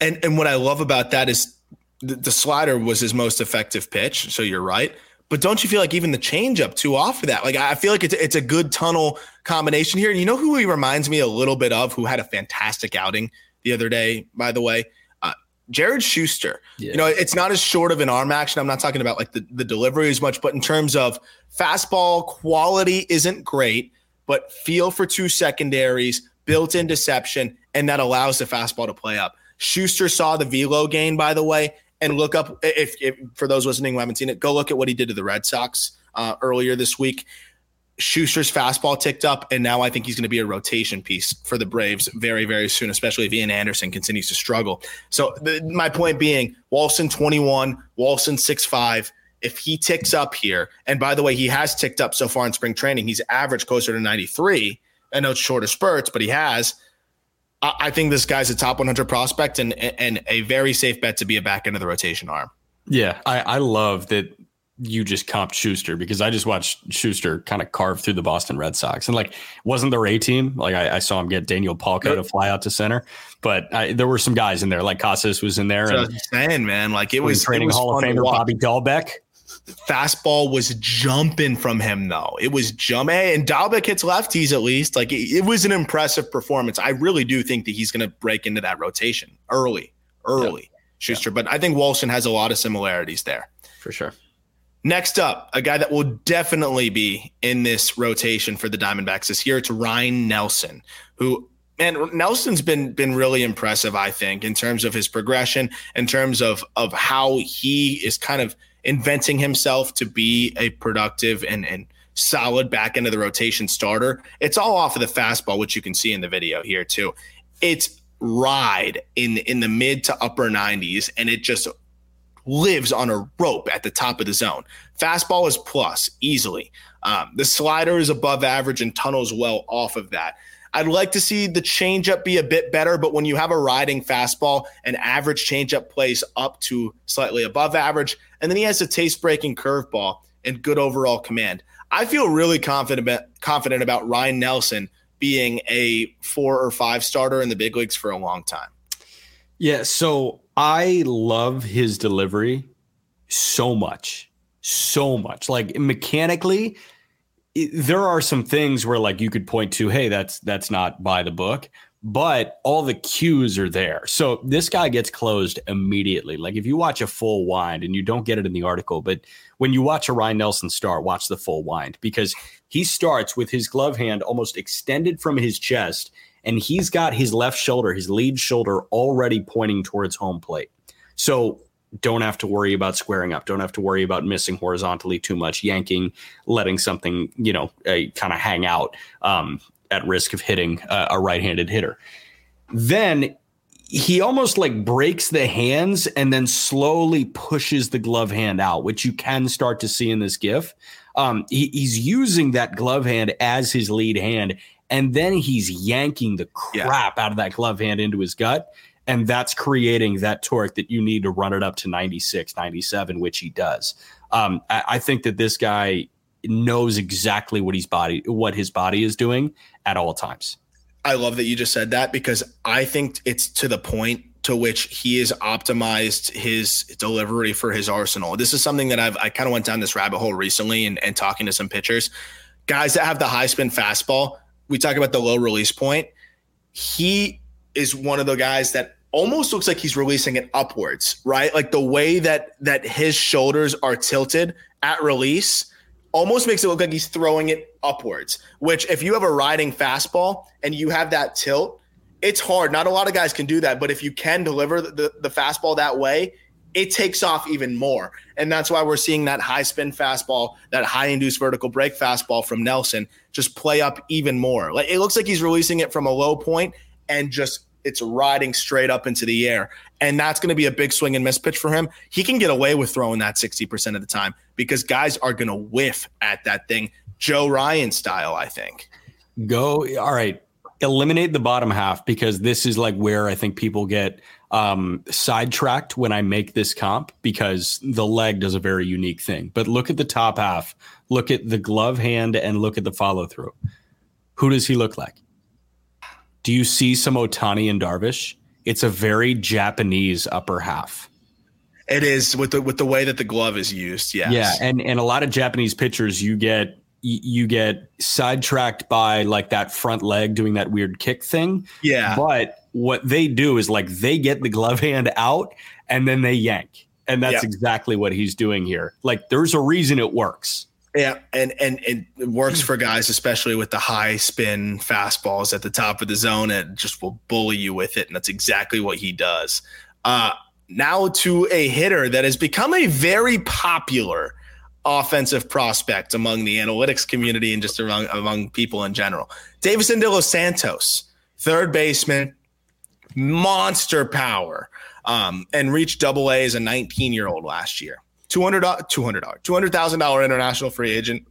And and what I love about that is the, the slider was his most effective pitch. So you're right. But don't you feel like even the changeup too off of that? Like I feel like it's it's a good tunnel combination here. And you know who he reminds me a little bit of, who had a fantastic outing the other day, by the way, uh, Jared Shuster. Yeah. You know, it's not as short of an arm action. I'm not talking about like the, the delivery as much, but in terms of fastball quality isn't great, but feel for two secondaries, built-in deception, and that allows the fastball to play up. Shuster saw the velo gain, by the way, and look up if, if, for those listening who haven't seen it, go look at what he did to the Red Sox uh, earlier this week. Shuster's fastball ticked up, and now I think he's going to be a rotation piece for the Braves very, very soon, especially if Ian Anderson continues to struggle. So the, my point being, Walston 21, Walston 6'5". If he ticks up here, and by the way, he has ticked up so far in spring training. He's averaged closer to 93. I know it's shorter spurts, but he has. I think this guy's a top 100 prospect and and a very safe bet to be a back end of the rotation arm. Yeah, I, I love that you just comped Shuster because I just watched Shuster kind of carve through the Boston Red Sox and like wasn't their A team. Like I, I, saw him get Daniel Palka to fly out to center, but I, there were some guys in there. Like Casas was in there. and, saying, man, like it was training Hall of Famer Bobby Dalbec fastball was jumping from him though. It was jumping, and Dalbec hits lefties at least. Like it, it, was an impressive performance. I really do think that he's going to break into that rotation early, early, yeah. Shuster. Yeah. But I think Walston has a lot of similarities there for sure. Next up, a guy that will definitely be in this rotation for the Diamondbacks this year. It's Ryne Nelson, who man, Nelson's been been really impressive. I think in terms of his progression, in terms of of how he is kind of inventing himself to be a productive and, and solid back end of the rotation starter. It's all off of the fastball, which you can see in the video here too. It's ride in in the mid to upper 90s, and it just lives on a rope at the top of the zone. Fastball is plus easily. Um, the slider is above average and tunnels well off of that. I'd like to see the changeup be a bit better, but when you have a riding fastball, an average changeup plays up to slightly above average, and then he has a taste breaking curveball and good overall command. I feel really confident about, confident about Ryne Nelson being a four or five starter in the big leagues for a long time. Yeah, so I love his delivery so much, so much. Like mechanically, there are some things where like you could point to, hey, that's that's not by the book, but all the cues are there. So this guy gets closed immediately. Like if you watch a full wind and you don't get it in the article, but when you watch a Ryne Nelson start, watch the full wind because he starts with his glove hand almost extended from his chest and he's got his left shoulder, his lead shoulder already pointing towards home plate. So don't have to worry about squaring up. Don't have to worry about missing horizontally too much, yanking, letting something, you know, uh, kind of hang out um, at risk of hitting uh, a right handed hitter. Then he almost like breaks the hands and then slowly pushes the glove hand out, which you can start to see in this GIF. Um, he, he's using that glove hand as his lead hand, and then he's yanking the crap yeah. out of that glove hand into his gut and that's creating that torque that you need to run it up to 96 97 which he does um, I, I, think that this guy knows exactly what his body what his body is doing at all times. I love that you just said that because i think it's to the point to which he has optimized his delivery for his arsenal. This is something that i've i kind of went down this rabbit hole recently and, and talking to some pitchers. Guys that have the high spin fastball we talk about the low release point. He is one of the guys that almost looks like he's releasing it upwards, right? Like the way that that his shoulders are tilted at release almost makes it look like he's throwing it upwards, which if you have a riding fastball and you have that tilt, it's hard. Not a lot of guys can do that, but if you can deliver the, the fastball that way, it takes off even more. And that's why we're seeing that high spin fastball, that high induced vertical break fastball from Nelson just play up even more. Like it looks like he's releasing it from a low point and just it's riding straight up into the air. And that's going to be a big swing and miss pitch for him. He can get away with throwing that 60% of the time because guys are going to whiff at that thing, Joe Ryan style, I think. Go. All right. Eliminate the bottom half because this is like where I think people get um, sidetracked when I make this comp because the leg does a very unique thing. But look at the top half, look at the glove hand, and look at the follow through. Who does he look like? Do you see some Ohtani and Darvish? It's a very Japanese upper half. It is with the with the way that the glove is used. Yes. Yeah, and and a lot of Japanese pitchers, you get you get sidetracked by like that front leg doing that weird kick thing. Yeah. But what they do is like they get the glove hand out and then they yank. And that's yep. exactly what he's doing here. Like there's a reason it works. Yeah, and and it works for guys, especially with the high spin fastballs at the top of the zone. It just will bully you with it, and that's exactly what he does. Uh, now to a hitter that has become a very popular offensive prospect among the analytics community and just among, among people in general. Deyvison De Los Santos, third baseman, monster power, um, and reached double A as a 19 year old last year. $200, $200, $200,000 international free agent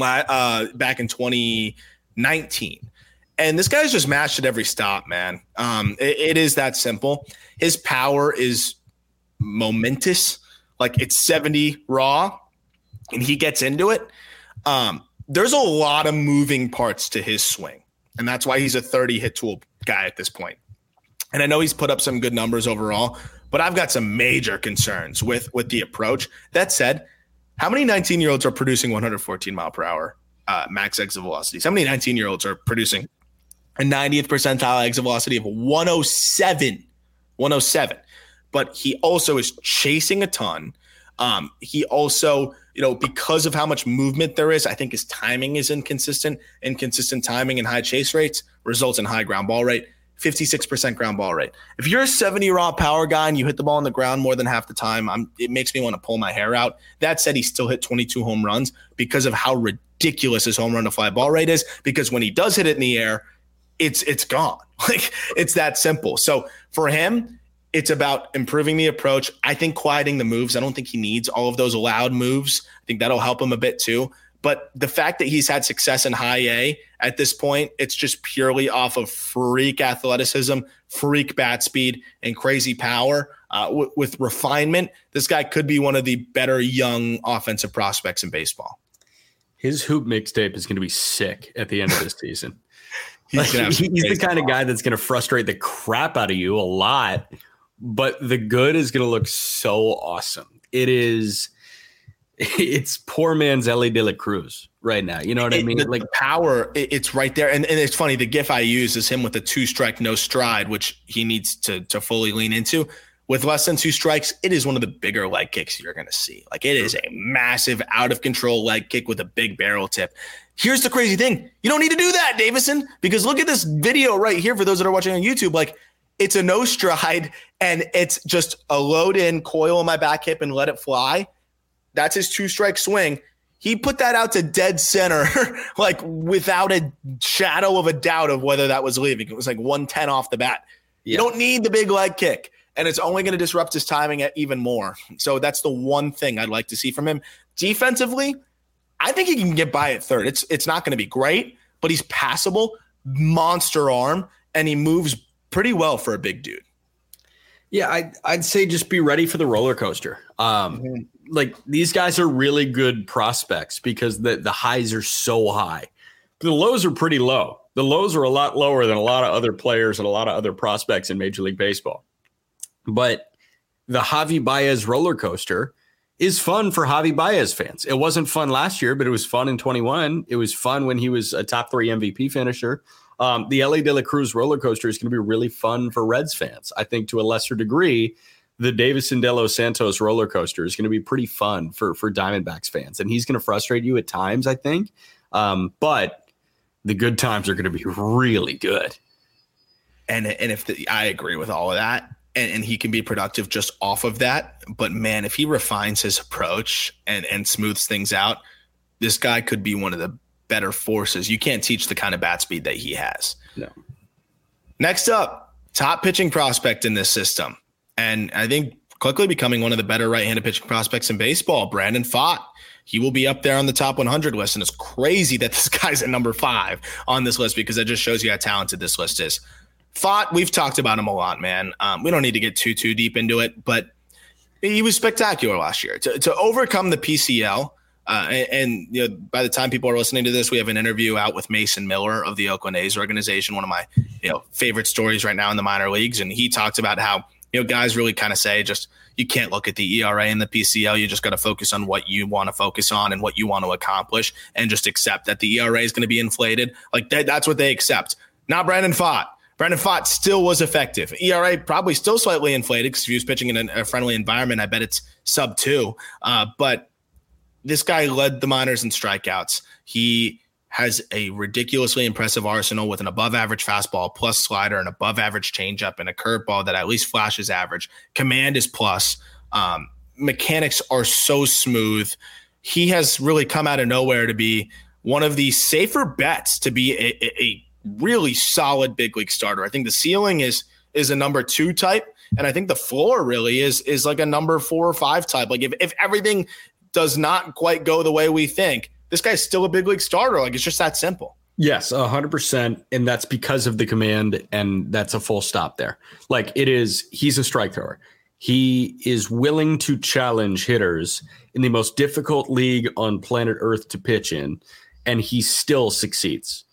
uh, back in 2019. And this guy's just matched at every stop, man. Um, it, it is that simple. His power is momentous. Like it's 70 raw, and he gets into it, um, there's a lot of moving parts to his swing. And that's why he's a 30 hit tool guy at this point. And I know he's put up some good numbers overall, but I've got some major concerns with with the approach. That said, how many 19 year olds are producing 114 mile per hour uh, max exit velocities? How many 19 year olds are producing a 90th percentile exit velocity of 107? 107. But he also is chasing a ton. Um, he also you know, because of how much movement there is, I think his timing is inconsistent. Inconsistent timing and high chase rates results in high ground ball rate. 56% ground ball rate. If you're a 70 raw power guy and you hit the ball on the ground more than half the time, I'm, it makes me want to pull my hair out. That said, he still hit 22 home runs because of how ridiculous his home run to fly ball rate is. Because when he does hit it in the air, it's it's gone. Like it's that simple. So for him, it's about improving the approach. I think quieting the moves. I don't think he needs all of those loud moves. I think that'll help him a bit too. But the fact that he's had success in high A at this point, it's just purely off of freak athleticism, freak bat speed, and crazy power. Uh, w- with refinement, this guy could be one of the better young offensive prospects in baseball. His hoop mixtape is going to be sick at the end of this season. he's, like, he's the kind of guy that's going to frustrate the crap out of you a lot but the good is going to look so awesome. It is. It's poor man's Elly De La Cruz right now. You know what it, I mean? The, like power, it, it's right there. And, and it's funny. The GIF I use is him with a two strike, no stride, which he needs to to fully lean into. With less than two strikes, it is one of the bigger leg kicks you're going to see. Like it is a massive, out of control leg kick with a big barrel tip. Here's the crazy thing: you don't need to do that, Deyvison, because look at this video right here. For those that are watching on YouTube, like it's a no stride and it's just a load in coil on my back hip and let it fly. That's his two strike swing. He put that out to dead center, like without a shadow of a doubt of whether that was leaving. It was like 110 off the bat. Yeah. You don't need the big leg kick, and it's only going to disrupt his timing even more. So that's the one thing I'd like to see from him. Defensively, I think he can get by at third. It's it's not going to be great, but he's passable, monster arm, and he moves pretty well for a big dude. Yeah, I'd, I'd say just be ready for the roller coaster. Um, mm-hmm. Like these guys are really good prospects because the, the highs are so high. The lows are pretty low. The lows are a lot lower than a lot of other players and a lot of other prospects in Major League Baseball. But the Javi Baez roller coaster is fun for Javi Baez fans. It wasn't fun last year, but it was fun in 21. It was fun when he was a top three MVP finisher. Um, the Elly De La Cruz roller coaster is going to be really fun for Reds fans. I think to a lesser degree, the Deyvison De Los Santos roller coaster is going to be pretty fun for for Diamondbacks fans, and he's going to frustrate you at times. I think, um, but the good times are going to be really good. And and if the, I agree with all of that, and, and he can be productive just off of that. But man, if he refines his approach and and smooths things out, this guy could be one of the better forces. You can't teach the kind of bat speed that he has. No. Next up, top pitching prospect in this system. And I think quickly becoming one of the better right-handed pitching prospects in baseball, Brandon Pfaadt. He will be up there on the top 100 list. And it's crazy that this guy's at number five on this list because that just shows you how talented this list is. Pfaadt, we've talked about him a lot, man. Um, we don't need to get too, too deep into it, but he was spectacular last year. To, to overcome the PCL, uh, and, and, you know, by the time people are listening to this, we have an interview out with Mason Miller of the Oakland A's organization, one of my you know favorite stories right now in the minor leagues, and he talked about how you know guys really kind of say just you can't look at the ERA and the PCL. You just got to focus on what you want to focus on and what you want to accomplish, and just accept that the ERA is going to be inflated. Like that, that's what they accept. Not Brandon Pfaadt. Brandon Pfaadt still was effective. ERA probably still slightly inflated because if he was pitching in a friendly environment, I bet it's sub two. Uh, but this guy led the minors in strikeouts. He has a ridiculously impressive arsenal with an above average fastball plus slider, an above average changeup, and a curveball that at least flashes average. Command is plus. Um, mechanics are so smooth. He has really come out of nowhere to be one of the safer bets to be a, a, really solid big league starter. I think the ceiling is is a number two type, and I think the floor really is is like a number four or five type. Like if if everything does not quite go the way we think, this guy's still a big league starter. Like it's just that simple. Yes, 100%. And that's because of the command. And that's a full stop there. Like it is, he's a strike thrower. He is willing to challenge hitters in the most difficult league on planet Earth to pitch in, and he still succeeds.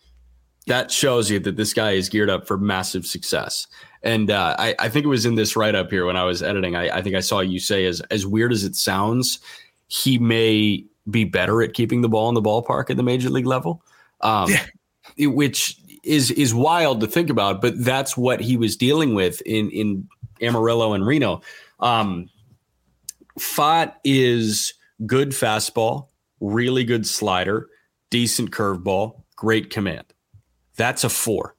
That shows you that this guy is geared up for massive success. And uh, I, I, think it was in this write up here when I was editing. I, I think I saw you say, as as weird as it sounds, he may be better at keeping the ball in the ballpark at the major league level, um, yeah. which is is wild to think about. But that's what he was dealing with in in Amarillo and Reno. Um, Pfaadt is good fastball, really good slider, decent curveball, great command. That's a four.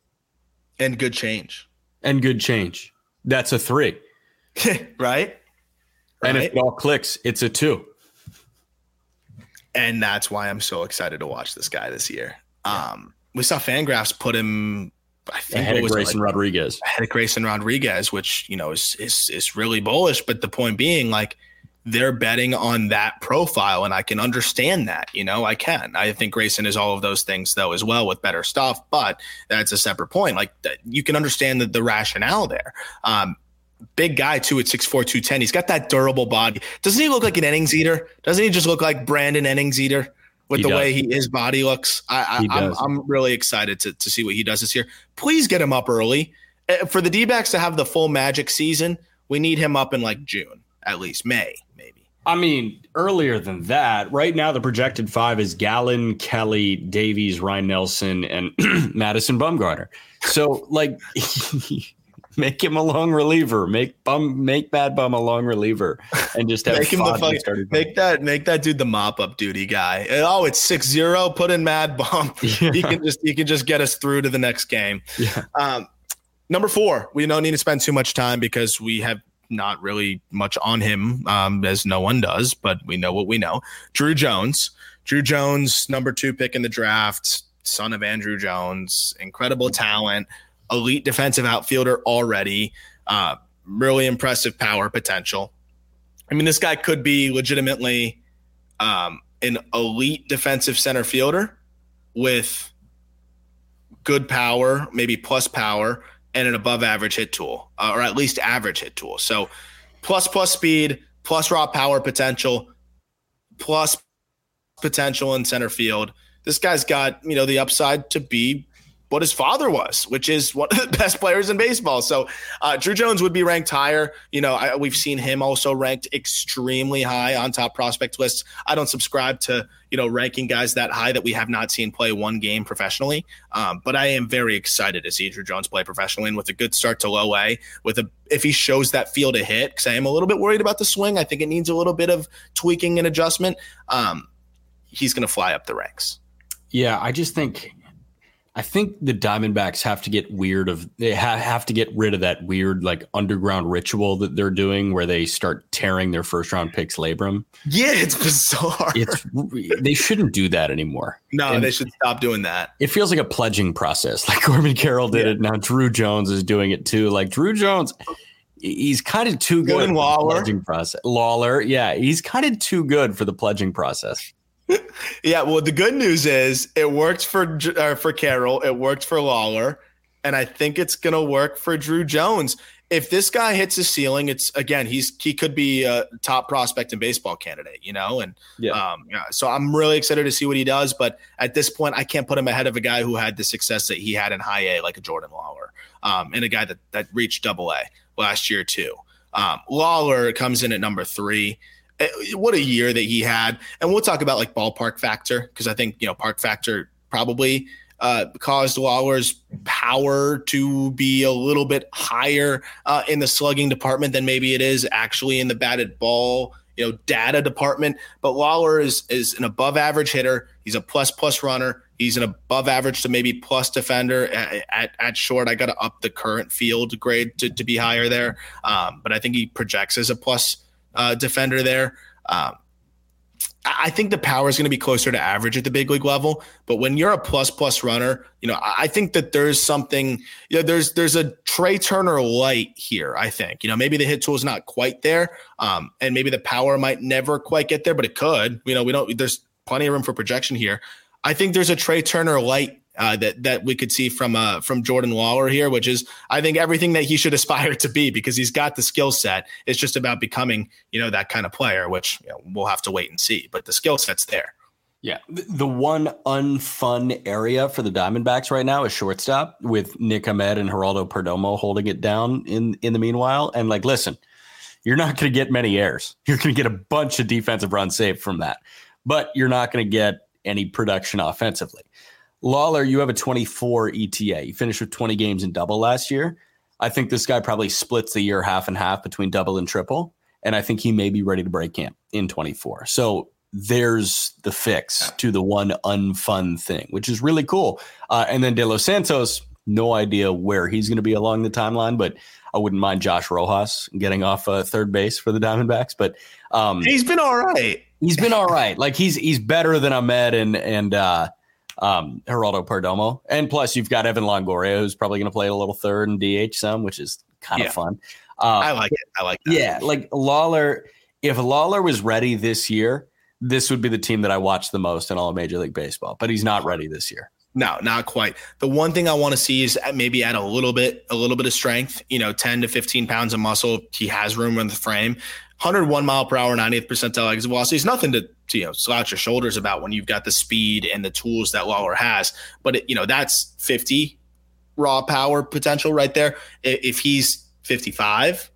And good change. And good change. That's a three. right? And right. if it all clicks, it's a two and that's why I'm so excited to watch this guy this year. Um, we saw Fangraphs put him. I think ahead of Grayson like, Rodriguez. Ahead of Grayson Rodriguez, which you know is is is really bullish. But the point being, like they're betting on that profile, and I can understand that. You know, I can. I think Grayson is all of those things though as well with better stuff, but that's a separate point. Like you can understand the, the rationale there. Um, big guy too at 6'4", 210. He's got that durable body. Doesn't he look like an innings eater? Doesn't he just look like Brandon innings eater with he the does. way he, his body looks? I, I, I'm, I'm really excited to, to see what he does this year. Please get him up early. Uh, for the D-backs to have the full magic season, we need him up in like June, at least May, maybe. I mean, earlier than that, right now the projected five is Gallen, Kelly, Davies, Ryne Nelson, and Madison Bumgarner. So, like, make him a long reliever. Make bum make bad bum a long reliever, and just have make him the make that make that dude the mop up duty guy. Oh, it's 6-0, Put in mad bum. Yeah. He can just he can just get us through to the next game. Yeah. Um, number four, we don't need to spend too much time because we have not really much on him, um, as no one does. But we know what we know. Druw Jones. Druw Jones, number two pick in the draft, son of Andruw Jones, incredible talent elite defensive outfielder already. Uh, really impressive power potential. I mean, this guy could be legitimately um, an elite defensive center fielder with good power, maybe plus power, and an above average hit tool, uh, or at least average hit tool. So plus plus speed, plus raw power potential, plus potential in center field. This guy's got, you know, the upside to be what his father was, which is one of the best players in baseball. So uh, Druw Jones would be ranked higher. You know, I, we've seen him also ranked extremely high on top prospect lists. I don't subscribe to you know ranking guys that high that we have not seen play one game professionally. Um, but I am very excited to see Druw Jones play professionally and with a good start to low A. With a if he shows that feel to hit, because I am a little bit worried about the swing. I think it needs a little bit of tweaking and adjustment. Um, he's going to fly up the ranks. Yeah, I just think I think the Diamondbacks have to get weird of they ha- have to get rid of that weird like underground ritual that they're doing where they start tearing their first round picks labrum. Yeah, it's bizarre. It's they shouldn't do that anymore. No, and they should stop doing that. It feels like a pledging process. Like Corbin Carroll did yeah. it. Now Druw Jones is doing it too. Like Druw Jones, he's kind of too good. for Lawlar. pledging process. Lawlar, yeah, he's kind of too good for the pledging process. Yeah, well, the good news is it worked for uh, for Carroll, it worked for Lawlar, and I think it's going to work for Druw Jones. If this guy hits the ceiling, it's again he's he could be a top prospect and baseball candidate, you know, and yeah. Um, yeah. So I'm really excited to see what he does, but at this point, I can't put him ahead of a guy who had the success that he had in high A, like a Jordan Lawlar, um, and a guy that that reached Double A last year too. Um, Lawlar comes in at number three. Eh, what a year that he had. And we'll talk about like ballpark factor because I think, you know, park factor probably uh, caused Lawlar's power to be a little bit higher uh, in the slugging department than maybe it is actually in the batted ball, you know, data department. But Lawlar is is an above average hitter. He's a plus plus runner. He's an above average to maybe plus defender at, at, at short. I got to up the current field grade to, to be higher there. Um, but I think he projects as a plus uh, defender there. Um, I think the power is going to be closer to average at the big league level. But when you're a plus plus runner, you know, I think that there's something, you know, there's there's a Trea Turner light here. I think, you know, maybe the hit tool is not quite there, um, and maybe the power might never quite get there, but it could. You know, we don't. There's plenty of room for projection here. I think there's a Trea Turner light uh, that that we could see from uh, from Jordan Lawlar here, which is I think everything that he should aspire to be because he's got the skill set. It's just about becoming you know that kind of player, which you know, we'll have to wait and see. But the skill set's there. Yeah, the one unfun area for the Diamondbacks right now is shortstop with Nick Ahmed and Geraldo Perdomo holding it down in in the meanwhile. And like, listen, you're not going to get many errors. You're going to get a bunch of defensive runs saved from that, but you're not going to get any production offensively. Lawlar, you have a 24 ETA. You finished with 20 games in double last year. I think this guy probably splits the year half and half between double and triple. And I think he may be ready to break camp in 24. So there's the fix to the one unfun thing, which is really cool. Uh, and then De Los Santos, no idea where he's going to be along the timeline, but I wouldn't mind Josh Rojas getting off uh, third base for the Diamondbacks. But um, he's been all right. He's been all right. Like he's he's better than Ahmed and and uh, um, Geraldo Perdomo. And plus, you've got Evan Longoria, who's probably going to play a little third and DH some, which is kind of yeah. fun. Um, I like it. I like that. Yeah. Like Lawlar, if Lawlar was ready this year, this would be the team that I watch the most in all of Major League Baseball, but he's not ready this year. No, not quite. The one thing I want to see is maybe add a little bit, a little bit of strength. You know, ten to fifteen pounds of muscle. He has room in the frame. 101 mile per hour, 90th percentile exit velocity is nothing to, to, you know slouch your shoulders about when you've got the speed and the tools that Lawlar has. But it, you know that's 50 raw power potential right there. If he's 55,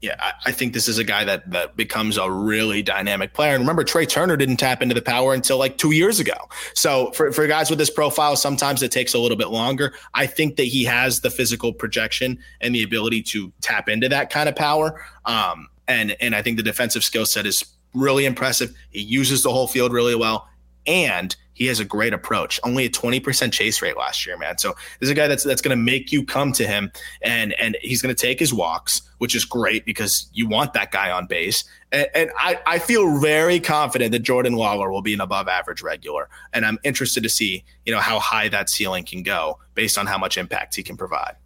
yeah, I, I, think this is a guy that that becomes a really dynamic player. And remember, Trea Turner didn't tap into the power until like two years ago. So for, for guys with this profile, sometimes it takes a little bit longer. I think that he has the physical projection and the ability to tap into that kind of power. Um, and and I think the defensive skill set is really impressive. He uses the whole field really well, and he has a great approach. Only a 20% chase rate last year, man. So this is a guy that's that's going to make you come to him, and and he's going to take his walks, which is great because you want that guy on base. And, and I I feel very confident that Jordan Lawlar will be an above average regular, and I'm interested to see you know how high that ceiling can go based on how much impact he can provide.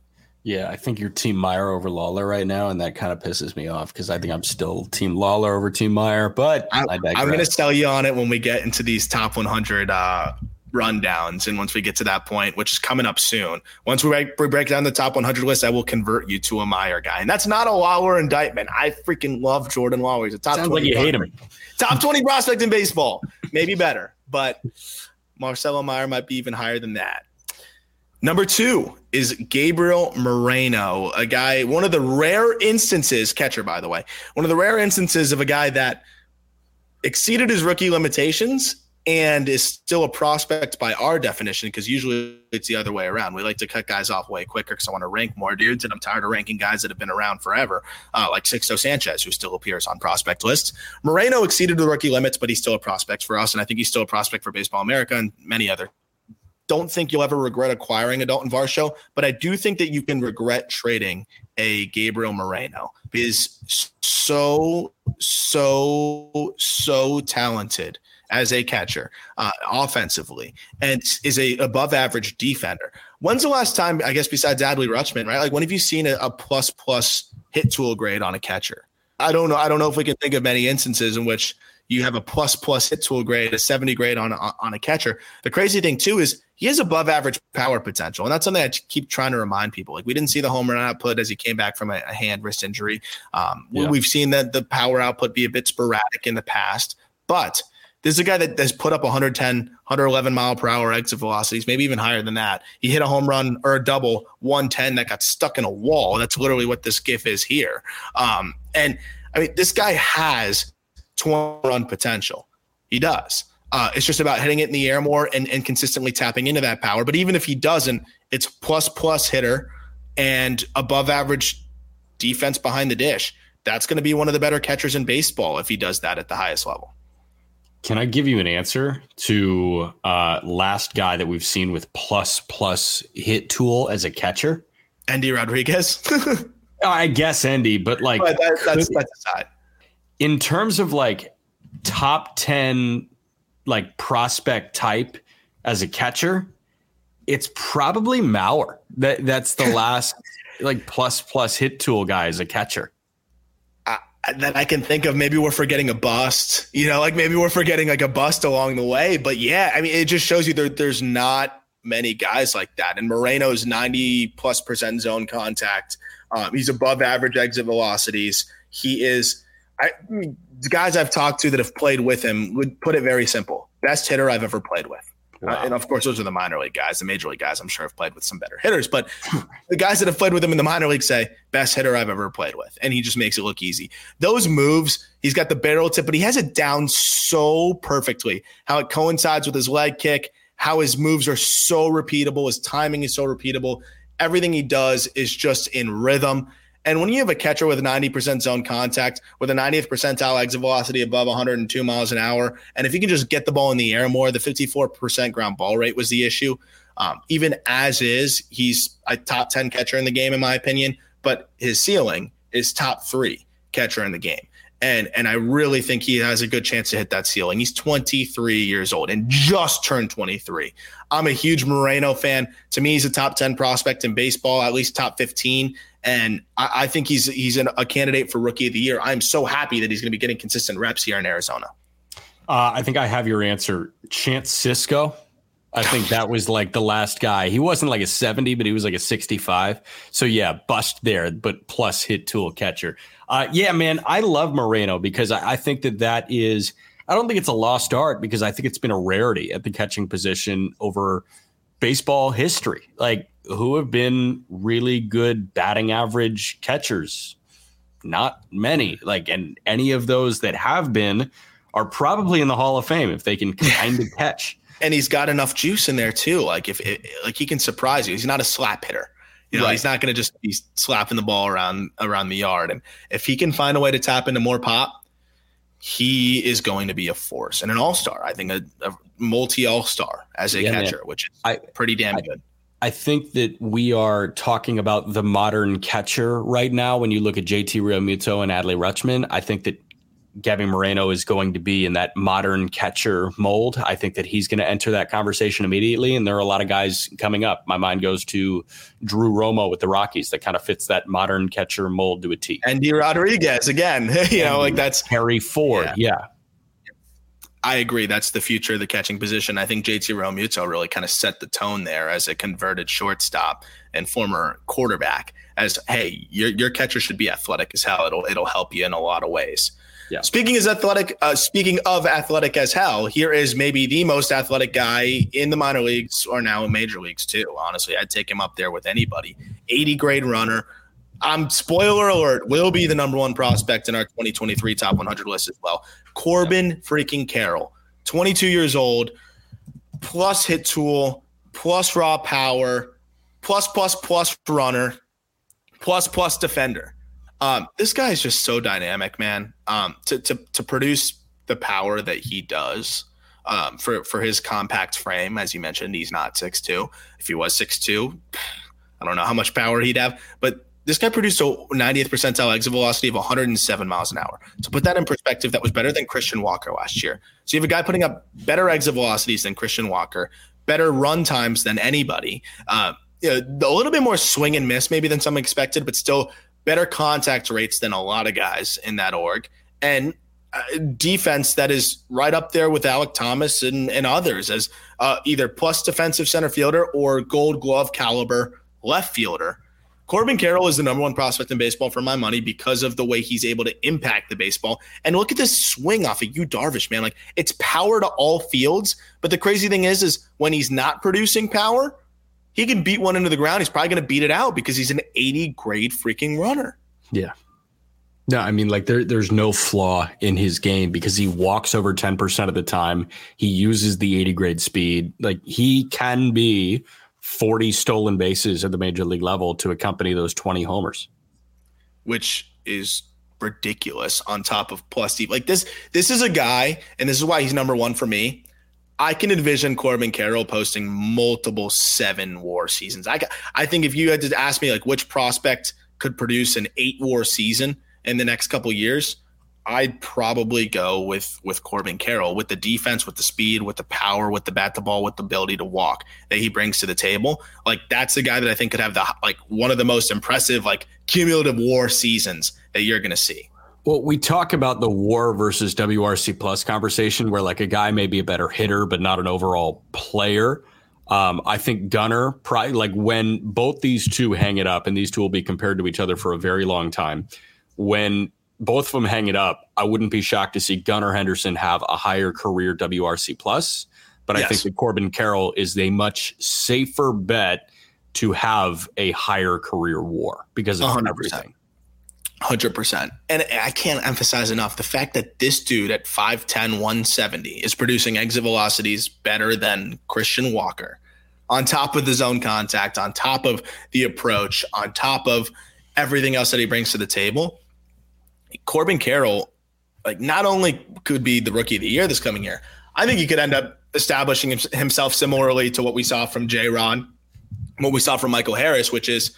Yeah, I think you're Team Meyer over Lawlar right now, and that kind of pisses me off because I think I'm still Team Lawlar over Team Meyer. But I, am going to sell you on it when we get into these top 100 uh, rundowns, and once we get to that point, which is coming up soon. Once we break, we break down the top 100 list, I will convert you to a Meyer guy, and that's not a Lawlar indictment. I freaking love Jordan Lawlar. He's a top Sounds 20 like you hate him. Top 20 prospect in baseball, maybe better, but Marcelo Meyer might be even higher than that. Number two is Gabriel Moreno, a guy, one of the rare instances, catcher, by the way, one of the rare instances of a guy that exceeded his rookie limitations and is still a prospect by our definition, because usually it's the other way around. We like to cut guys off way quicker because I want to rank more dudes, and I'm tired of ranking guys that have been around forever, uh, like Sixto Sanchez, who still appears on prospect lists. Moreno exceeded the rookie limits, but he's still a prospect for us, and I think he's still a prospect for Baseball America and many other don't think you'll ever regret acquiring a Dalton Varsho, but I do think that you can regret trading a Gabriel Moreno because so, so, so talented as a catcher uh, offensively and is a above average defender. When's the last time, I guess, besides Adley Rutschman, right? Like, when have you seen a, a plus plus hit tool grade on a catcher? I don't know. I don't know if we can think of many instances in which you have a plus plus hit tool grade, a 70 grade on, on a catcher. The crazy thing too is he has above average power potential. And that's something I keep trying to remind people. Like we didn't see the home run output as he came back from a, a hand wrist injury. Um, yeah. We've seen that the power output be a bit sporadic in the past, but this is a guy that has put up 110, 111 mile per hour exit velocities, maybe even higher than that. He hit a home run or a double 110 that got stuck in a wall. That's literally what this GIF is here. Um, and I mean, this guy has 20 run potential. He does. Uh, it's just about hitting it in the air more and, and consistently tapping into that power. But even if he doesn't, it's plus plus hitter and above average defense behind the dish. That's going to be one of the better catchers in baseball if he does that at the highest level. Can I give you an answer to uh, last guy that we've seen with plus plus hit tool as a catcher? Endy Rodriguez. I guess Endy, but like but that, that's that's aside in terms of like top 10 like prospect type as a catcher, it's probably Mauer. That that's the last like plus plus hit tool guy as a catcher. That I can think of. Maybe we're forgetting a bust. You know, like maybe we're forgetting like a bust along the way. But yeah, I mean, it just shows you there, there's not many guys like that. And Moreno's 90 plus percent zone contact. Um, he's above average exit velocities. He is I, the guys I've talked to that have played with him would put it very simple: best hitter I've ever played with. Uh, wow. Uh, and of course, those are the minor league guys. The major league guys, I'm sure, have played with some better hitters. But the guys that have played with him in the minor league say best hitter I've ever played with, and he just makes it look easy. Those moves, he's got the barrel tip, but he has it down so perfectly. How it coincides with his leg kick, how his moves are so repeatable, his timing is so repeatable. Everything he does is just in rhythm. And when you have a catcher with 90% zone contact, with a 90th percentile exit velocity above 102 miles an hour, and if you can just get the ball in the air more, the 54% ground ball rate was the issue. Um, even as is, he's a top 10 catcher in the game, in my opinion, but his ceiling is top three catcher in the game. And, and I really think he has a good chance to hit that ceiling. He's 23 years old and just turned 23. I'm a huge Moreno fan. To me, he's a top 10 prospect in baseball, at least top 15 and I, I think he's he's an, a candidate for rookie of the year. I'm so happy that he's going to be getting consistent reps here in Arizona. Uh, I think I have your answer. Chance Sisco. I think that was like the last guy. He wasn't like a 70, but he was like a 65. So yeah, bust there, but plus hit tool catcher. Uh, yeah, man, I love Moreno because I, I think that that is. I don't think it's a lost art because I think it's been a rarity at the catching position over baseball history. Like who have been really good batting average catchers? Not many. Like, and any of those that have been are probably in the Hall of Fame if they can kind of catch. And he's got enough juice in there too. Like if it, like he can surprise you. He's not a slap hitter. You know, right. he's not going to just be slapping the ball around around the yard. And if he can find a way to tap into more pop, he is going to be a force and an all star. I think a, a multi all star as a yeah, catcher, man. which is I, pretty damn I, good. I think that we are talking about the modern catcher right now. When you look at JT Realmuto and Adley Rutschman, I think that Gabby Moreno is going to be in that modern catcher mold. I think that he's going to enter that conversation immediately. And there are a lot of guys coming up. My mind goes to Drew Romo with the Rockies that kind of fits that modern catcher mold to a T. Endy Rodriguez again. you know, like that's Harry Ford. Yeah. yeah. I agree. That's the future of the catching position. I think JT Realmuto really kind of set the tone there as a converted shortstop and former quarterback. As hey, your your catcher should be athletic as hell. It'll it'll help you in a lot of ways. Yeah. Speaking as athletic, uh, speaking of athletic as hell, here is maybe the most athletic guy in the minor leagues or now in major leagues too. Honestly, I'd take him up there with anybody. 80 grade runner. I'm spoiler alert, will be the number one prospect in our 2023 top 100 list as well. Corbin freaking Carroll, 22 years old, plus hit tool, plus raw power, plus plus plus runner, plus plus defender. Um, this guy is just so dynamic, man. Um, to to to produce the power that he does, um, for for his compact frame. As you mentioned, he's not six two. If he was six two, I don't know how much power he'd have, but this guy produced a 90th percentile exit velocity of 107 miles an hour. To put that in perspective, that was better than Christian Walker last year. So you have a guy putting up better exit velocities than Christian Walker, better run times than anybody. Uh, you know, a little bit more swing and miss maybe than some expected, but still better contact rates than a lot of guys in that org. And uh, defense that is right up there with Alek Thomas and, and others as uh, either plus defensive center fielder or gold glove caliber left fielder. Corbin Carroll is the number one prospect in baseball for my money because of the way he's able to impact the baseball. And look at this swing off of Yu Darvish, man. Like it's power to all fields. But the crazy thing is, is when he's not producing power, he can beat one into the ground. He's probably going to beat it out because he's an 80 grade freaking runner. Yeah. No, I mean, like there, there's no flaw in his game because he walks over 10% of the time. He uses the 80 grade speed. Like he can be 40 stolen bases at the major league level to accompany those 20 homers, which is ridiculous on top of plus deep. Like this, this is a guy, and this is why he's number one for me. I can envision Corbin Carroll posting multiple seven war seasons. I, I think if you had to ask me like which prospect could produce an eight war season in the next couple years, I'd probably go with with Corbin Carroll with the defense, with the speed, with the power, with the bat the ball, with the ability to walk that he brings to the table. Like that's the guy that I think could have the like one of the most impressive like cumulative WAR seasons that you're going to see. Well, we talk about the WAR versus WRC plus conversation, where like a guy may be a better hitter, but not an overall player. Um, I think Gunnar probably like when both these two hang it up, and these two will be compared to each other for a very long time. When both of them hang it up, I wouldn't be shocked to see Gunnar Henderson have a higher career WRC plus. But yes. I think that Corbin Carroll is a much safer bet to have a higher career WAR because of 100%. everything. Hundred percent, and I can't emphasize enough the fact that this dude at 5'10", 170 is producing exit velocities better than Christian Walker, on top of the zone contact, on top of the approach, on top of everything else that he brings to the table Corbin Carroll, like not only could be the rookie of the year this coming year, I think he could end up establishing himself similarly to what we saw from J-Rod, what we saw from Michael Harris, which is,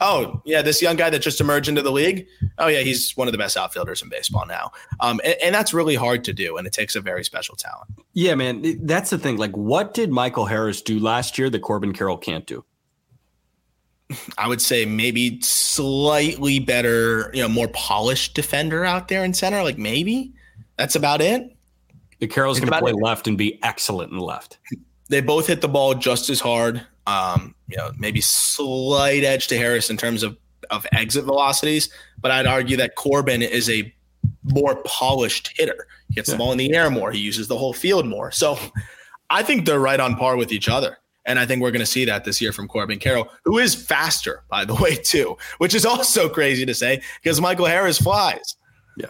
oh yeah, this young guy that just emerged into the league. Oh yeah, he's one of the best outfielders in baseball now, um, and, and that's really hard to do, and it takes a very special talent. Yeah, man, that's the thing. Like, what did Michael Harris do last year that Corbin Carroll can't do? I would say maybe slightly better, you know, more polished defender out there in center. Like maybe that's about it. The Carroll's going to play it. left and be excellent in left. They both hit the ball just as hard. Um, you know, maybe slight edge to Harris in terms of of exit velocities, but I'd argue that Corbin is a more polished hitter. He gets yeah. the ball in the air more. He uses the whole field more. So I think they're right on par with each other. And I think we're going to see that this year from Corbin Carroll, who is faster, by the way, too, which is also crazy to say because Michael Harris flies. Yeah.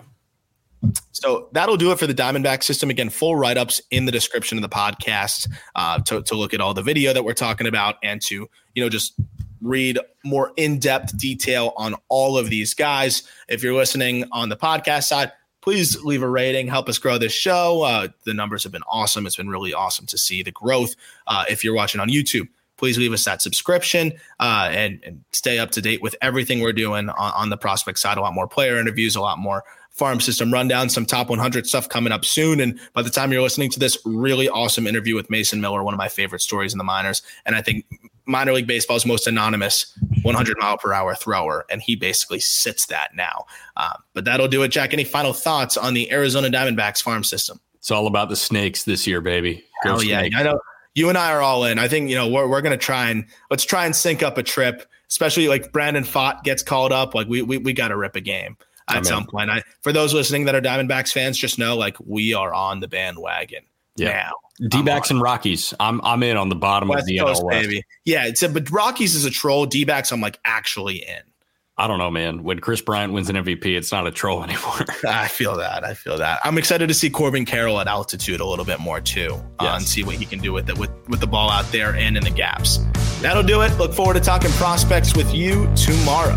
So that'll do it for the Diamondback system. Again, full write ups in the description of the podcast uh, to, to look at all the video that we're talking about and to, you know, just read more in depth detail on all of these guys. If you're listening on the podcast side, please leave a rating, help us grow this show. Uh, the numbers have been awesome. It's been really awesome to see the growth. Uh, if you're watching on YouTube, please leave us that subscription uh, and, and, stay up to date with everything we're doing on, on, the prospect side. A lot more player interviews, a lot more farm system rundown, some top 100 stuff coming up soon. And by the time you're listening to this, really awesome interview with Mason Miller, one of my favorite stories in the minors. And I think minor league baseball's most anonymous 100 mile per hour thrower, and he basically sits that now. Uh, but that'll do it, Jack. Any final thoughts on the Arizona Diamondbacks farm system? It's all about the snakes this year, baby. Oh yeah, I know. You and I are all in. I think you know we're we're gonna try and let's try and sync up a trip, especially like Brandon Pfaadt gets called up. Like we we, we got to rip a game at some point. I, for those listening that are Diamondbacks fans, just know like we are on the bandwagon yeah. now. D backs and Rockies. I'm I'm in on the bottom West of the Coast, NL West. baby. Yeah, it's a, but Rockies is a troll. D backs, I'm like actually in. I don't know, man. When Kris Bryant wins an MVP, it's not a troll anymore. I feel that. I feel that. I'm excited to see Corbin Carroll at altitude a little bit more too, yes. uh, and see what he can do with it with with the ball out there and in the gaps. That'll do it. Look forward to talking prospects with you tomorrow.